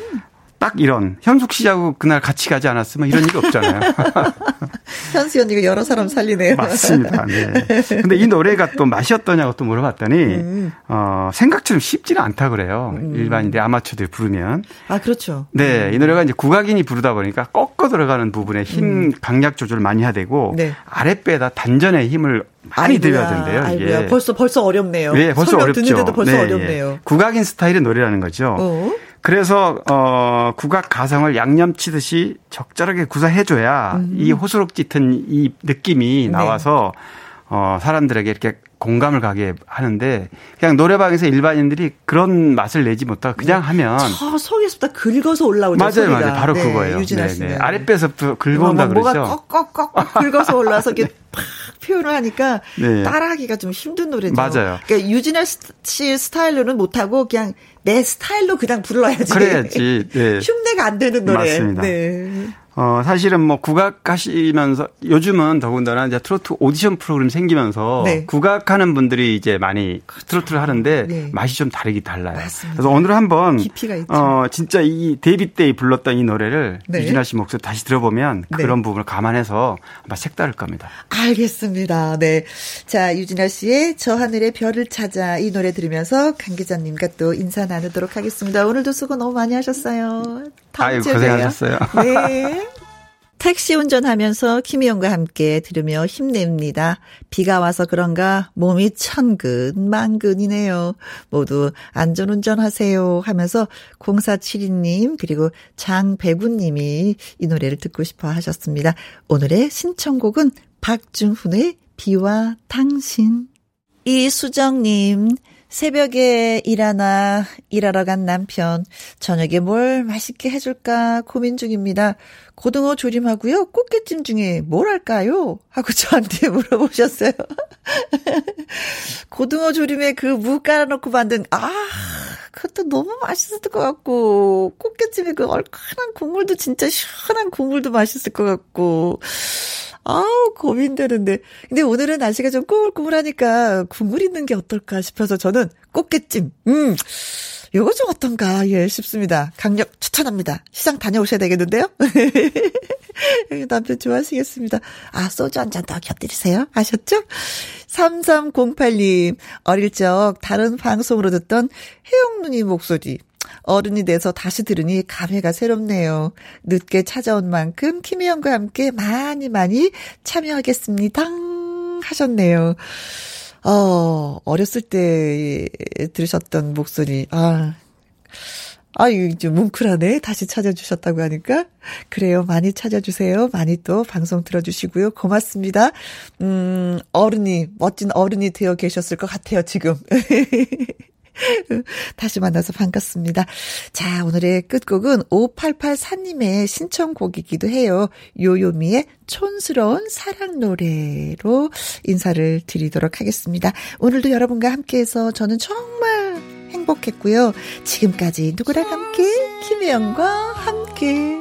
[SPEAKER 9] 딱 이런 현숙 씨하고 그날 같이 가지 않았으면 이런 일이 없잖아요. [LAUGHS]
[SPEAKER 1] 현수 언니가 여러 사람 살리네요.
[SPEAKER 9] 맞습니다. 네. 근데 이 노래가 또 맛이 어떠냐고 또 물어봤더니 음. 어, 생각처럼 쉽지는 않다 그래요. 음. 일반인들 아마추어들 부르면.
[SPEAKER 1] 아 그렇죠.
[SPEAKER 9] 네, 이 노래가 이제 국악인이 부르다 보니까 꺾어 들어가는 부분에 힘 음. 강약 조절을 많이 해야 되고 네. 아랫배에다 단전에 힘을 많이 들여야 된대요. 이게
[SPEAKER 1] 벌써 벌써 어렵네요.
[SPEAKER 9] 네, 벌써 어렵죠.
[SPEAKER 1] 듣는데도 벌써 네, 어렵네요. 예.
[SPEAKER 9] 국악인 스타일의 노래라는 거죠. 어? 그래서 어 국악 가성을 양념치듯이 적절하게 구사해줘야 음. 이 호소록 짙은 이 느낌이 네. 나와서 어 사람들에게 이렇게 공감을 가게 하는데 그냥 노래방에서 일반인들이 그런 맛을 내지 못하고 그냥 네. 하면
[SPEAKER 1] 저 속에서부터 긁어서 올라오죠.
[SPEAKER 9] 맞아요,
[SPEAKER 1] 소리가.
[SPEAKER 9] 맞아요. 바로 네, 그거예요.
[SPEAKER 1] 유진아 씨.
[SPEAKER 9] 네, 아랫배에서부터 긁어온다 뭐, 그러죠.
[SPEAKER 1] 뭐가 꺽꺽꺽 긁어서 올라와서 이렇게 팍 표현을 하니까 네. 따라하기가 좀 힘든 노래죠.
[SPEAKER 9] 맞아요.
[SPEAKER 1] 그러니까 유진아 씨 스타일로는 못하고 그냥 내 스타일로 그냥 불러야지.
[SPEAKER 9] 그래야지. 네. [LAUGHS]
[SPEAKER 1] 흉내가 안 되는 노래.
[SPEAKER 9] 맞습니다. 네. 어, 사실은 뭐 국악하시면서 요즘은 더군다나 이제 트로트 오디션 프로그램 생기면서 네. 국악하는 분들이 이제 많이. 트로트를 하는데 네. 맛이 좀 다르긴 달라요. 맞습니다. 그래서 오늘 한번 어, 진짜 이 데뷔 때 불렀던 이 노래를 네. 유진아 씨 목소리 다시 들어보면 네. 그런 부분을 감안해서 아마 색다를 겁니다.
[SPEAKER 1] 알겠습니다. 네. 자, 유진아 씨의 저 하늘의 별을 찾아 이 노래 들으면서 강 기자님과 또 인사 나누도록 하겠습니다. 오늘도 수고 너무 많이 하셨어요.
[SPEAKER 9] 아유, 고생하셨어요. 네. [LAUGHS]
[SPEAKER 1] 택시 운전하면서 김희영과 함께 들으며 힘냅니다. 비가 와서 그런가 몸이 천근 만근이네요. 모두 안전운전 하세요 하면서 0472님 그리고 장배구님이 이 노래를 듣고 싶어 하셨습니다. 오늘의 신청곡은 박중훈의 비와 당신. 이수정님 새벽에 일하나 일하러 간 남편 저녁에 뭘 맛있게 해줄까 고민 중입니다. 고등어 조림하고요. 꽃게찜 중에 뭘 할까요? 하고 저한테 [LAUGHS] 물어보셨어요. [LAUGHS] 고등어 조림에 그 무 깔아놓고 만든 아 그것도 너무 맛있을 것 같고 꽃게찜에 그 얼큰한 국물도 진짜 시원한 국물도 맛있을 것 같고 아우, 고민되는데. 근데 오늘은 날씨가 좀 꾸물꾸물하니까 국물 있는 게 어떨까 싶어서 저는 꽃게찜, 음, 요거 좀 어떤가, 예, 싶습니다. 강력 추천합니다. 시장 다녀오셔야 되겠는데요? [LAUGHS] 남편 좋아하시겠습니다. 아, 소주 한 잔 더 곁들이세요. 아셨죠? 3308님, 어릴 적 다른 방송으로 듣던 혜영 누님 목소리. 어른이 돼서 다시 들으니 감회가 새롭네요. 늦게 찾아온 만큼 김희영과 함께 많이 많이 참여하겠습니다. 하셨네요. 어, 어렸을 때 들으셨던 목소리, 아, 아, 이제 뭉클하네. 다시 찾아주셨다고 하니까. 그래요. 많이 찾아주세요. 많이 또 방송 들어주시고요. 고맙습니다. 음, 어른이, 멋진 어른이 되어 계셨을 것 같아요, 지금. [LAUGHS] [LAUGHS] 다시 만나서 반갑습니다. 자, 오늘의 끝곡은 5884님의 신청곡이기도 해요. 요요미의 촌스러운 사랑 노래로 인사를 드리도록 하겠습니다. 오늘도 여러분과 함께해서 저는 정말 행복했고요. 지금까지 누구랑 함께? 김혜영과 함께.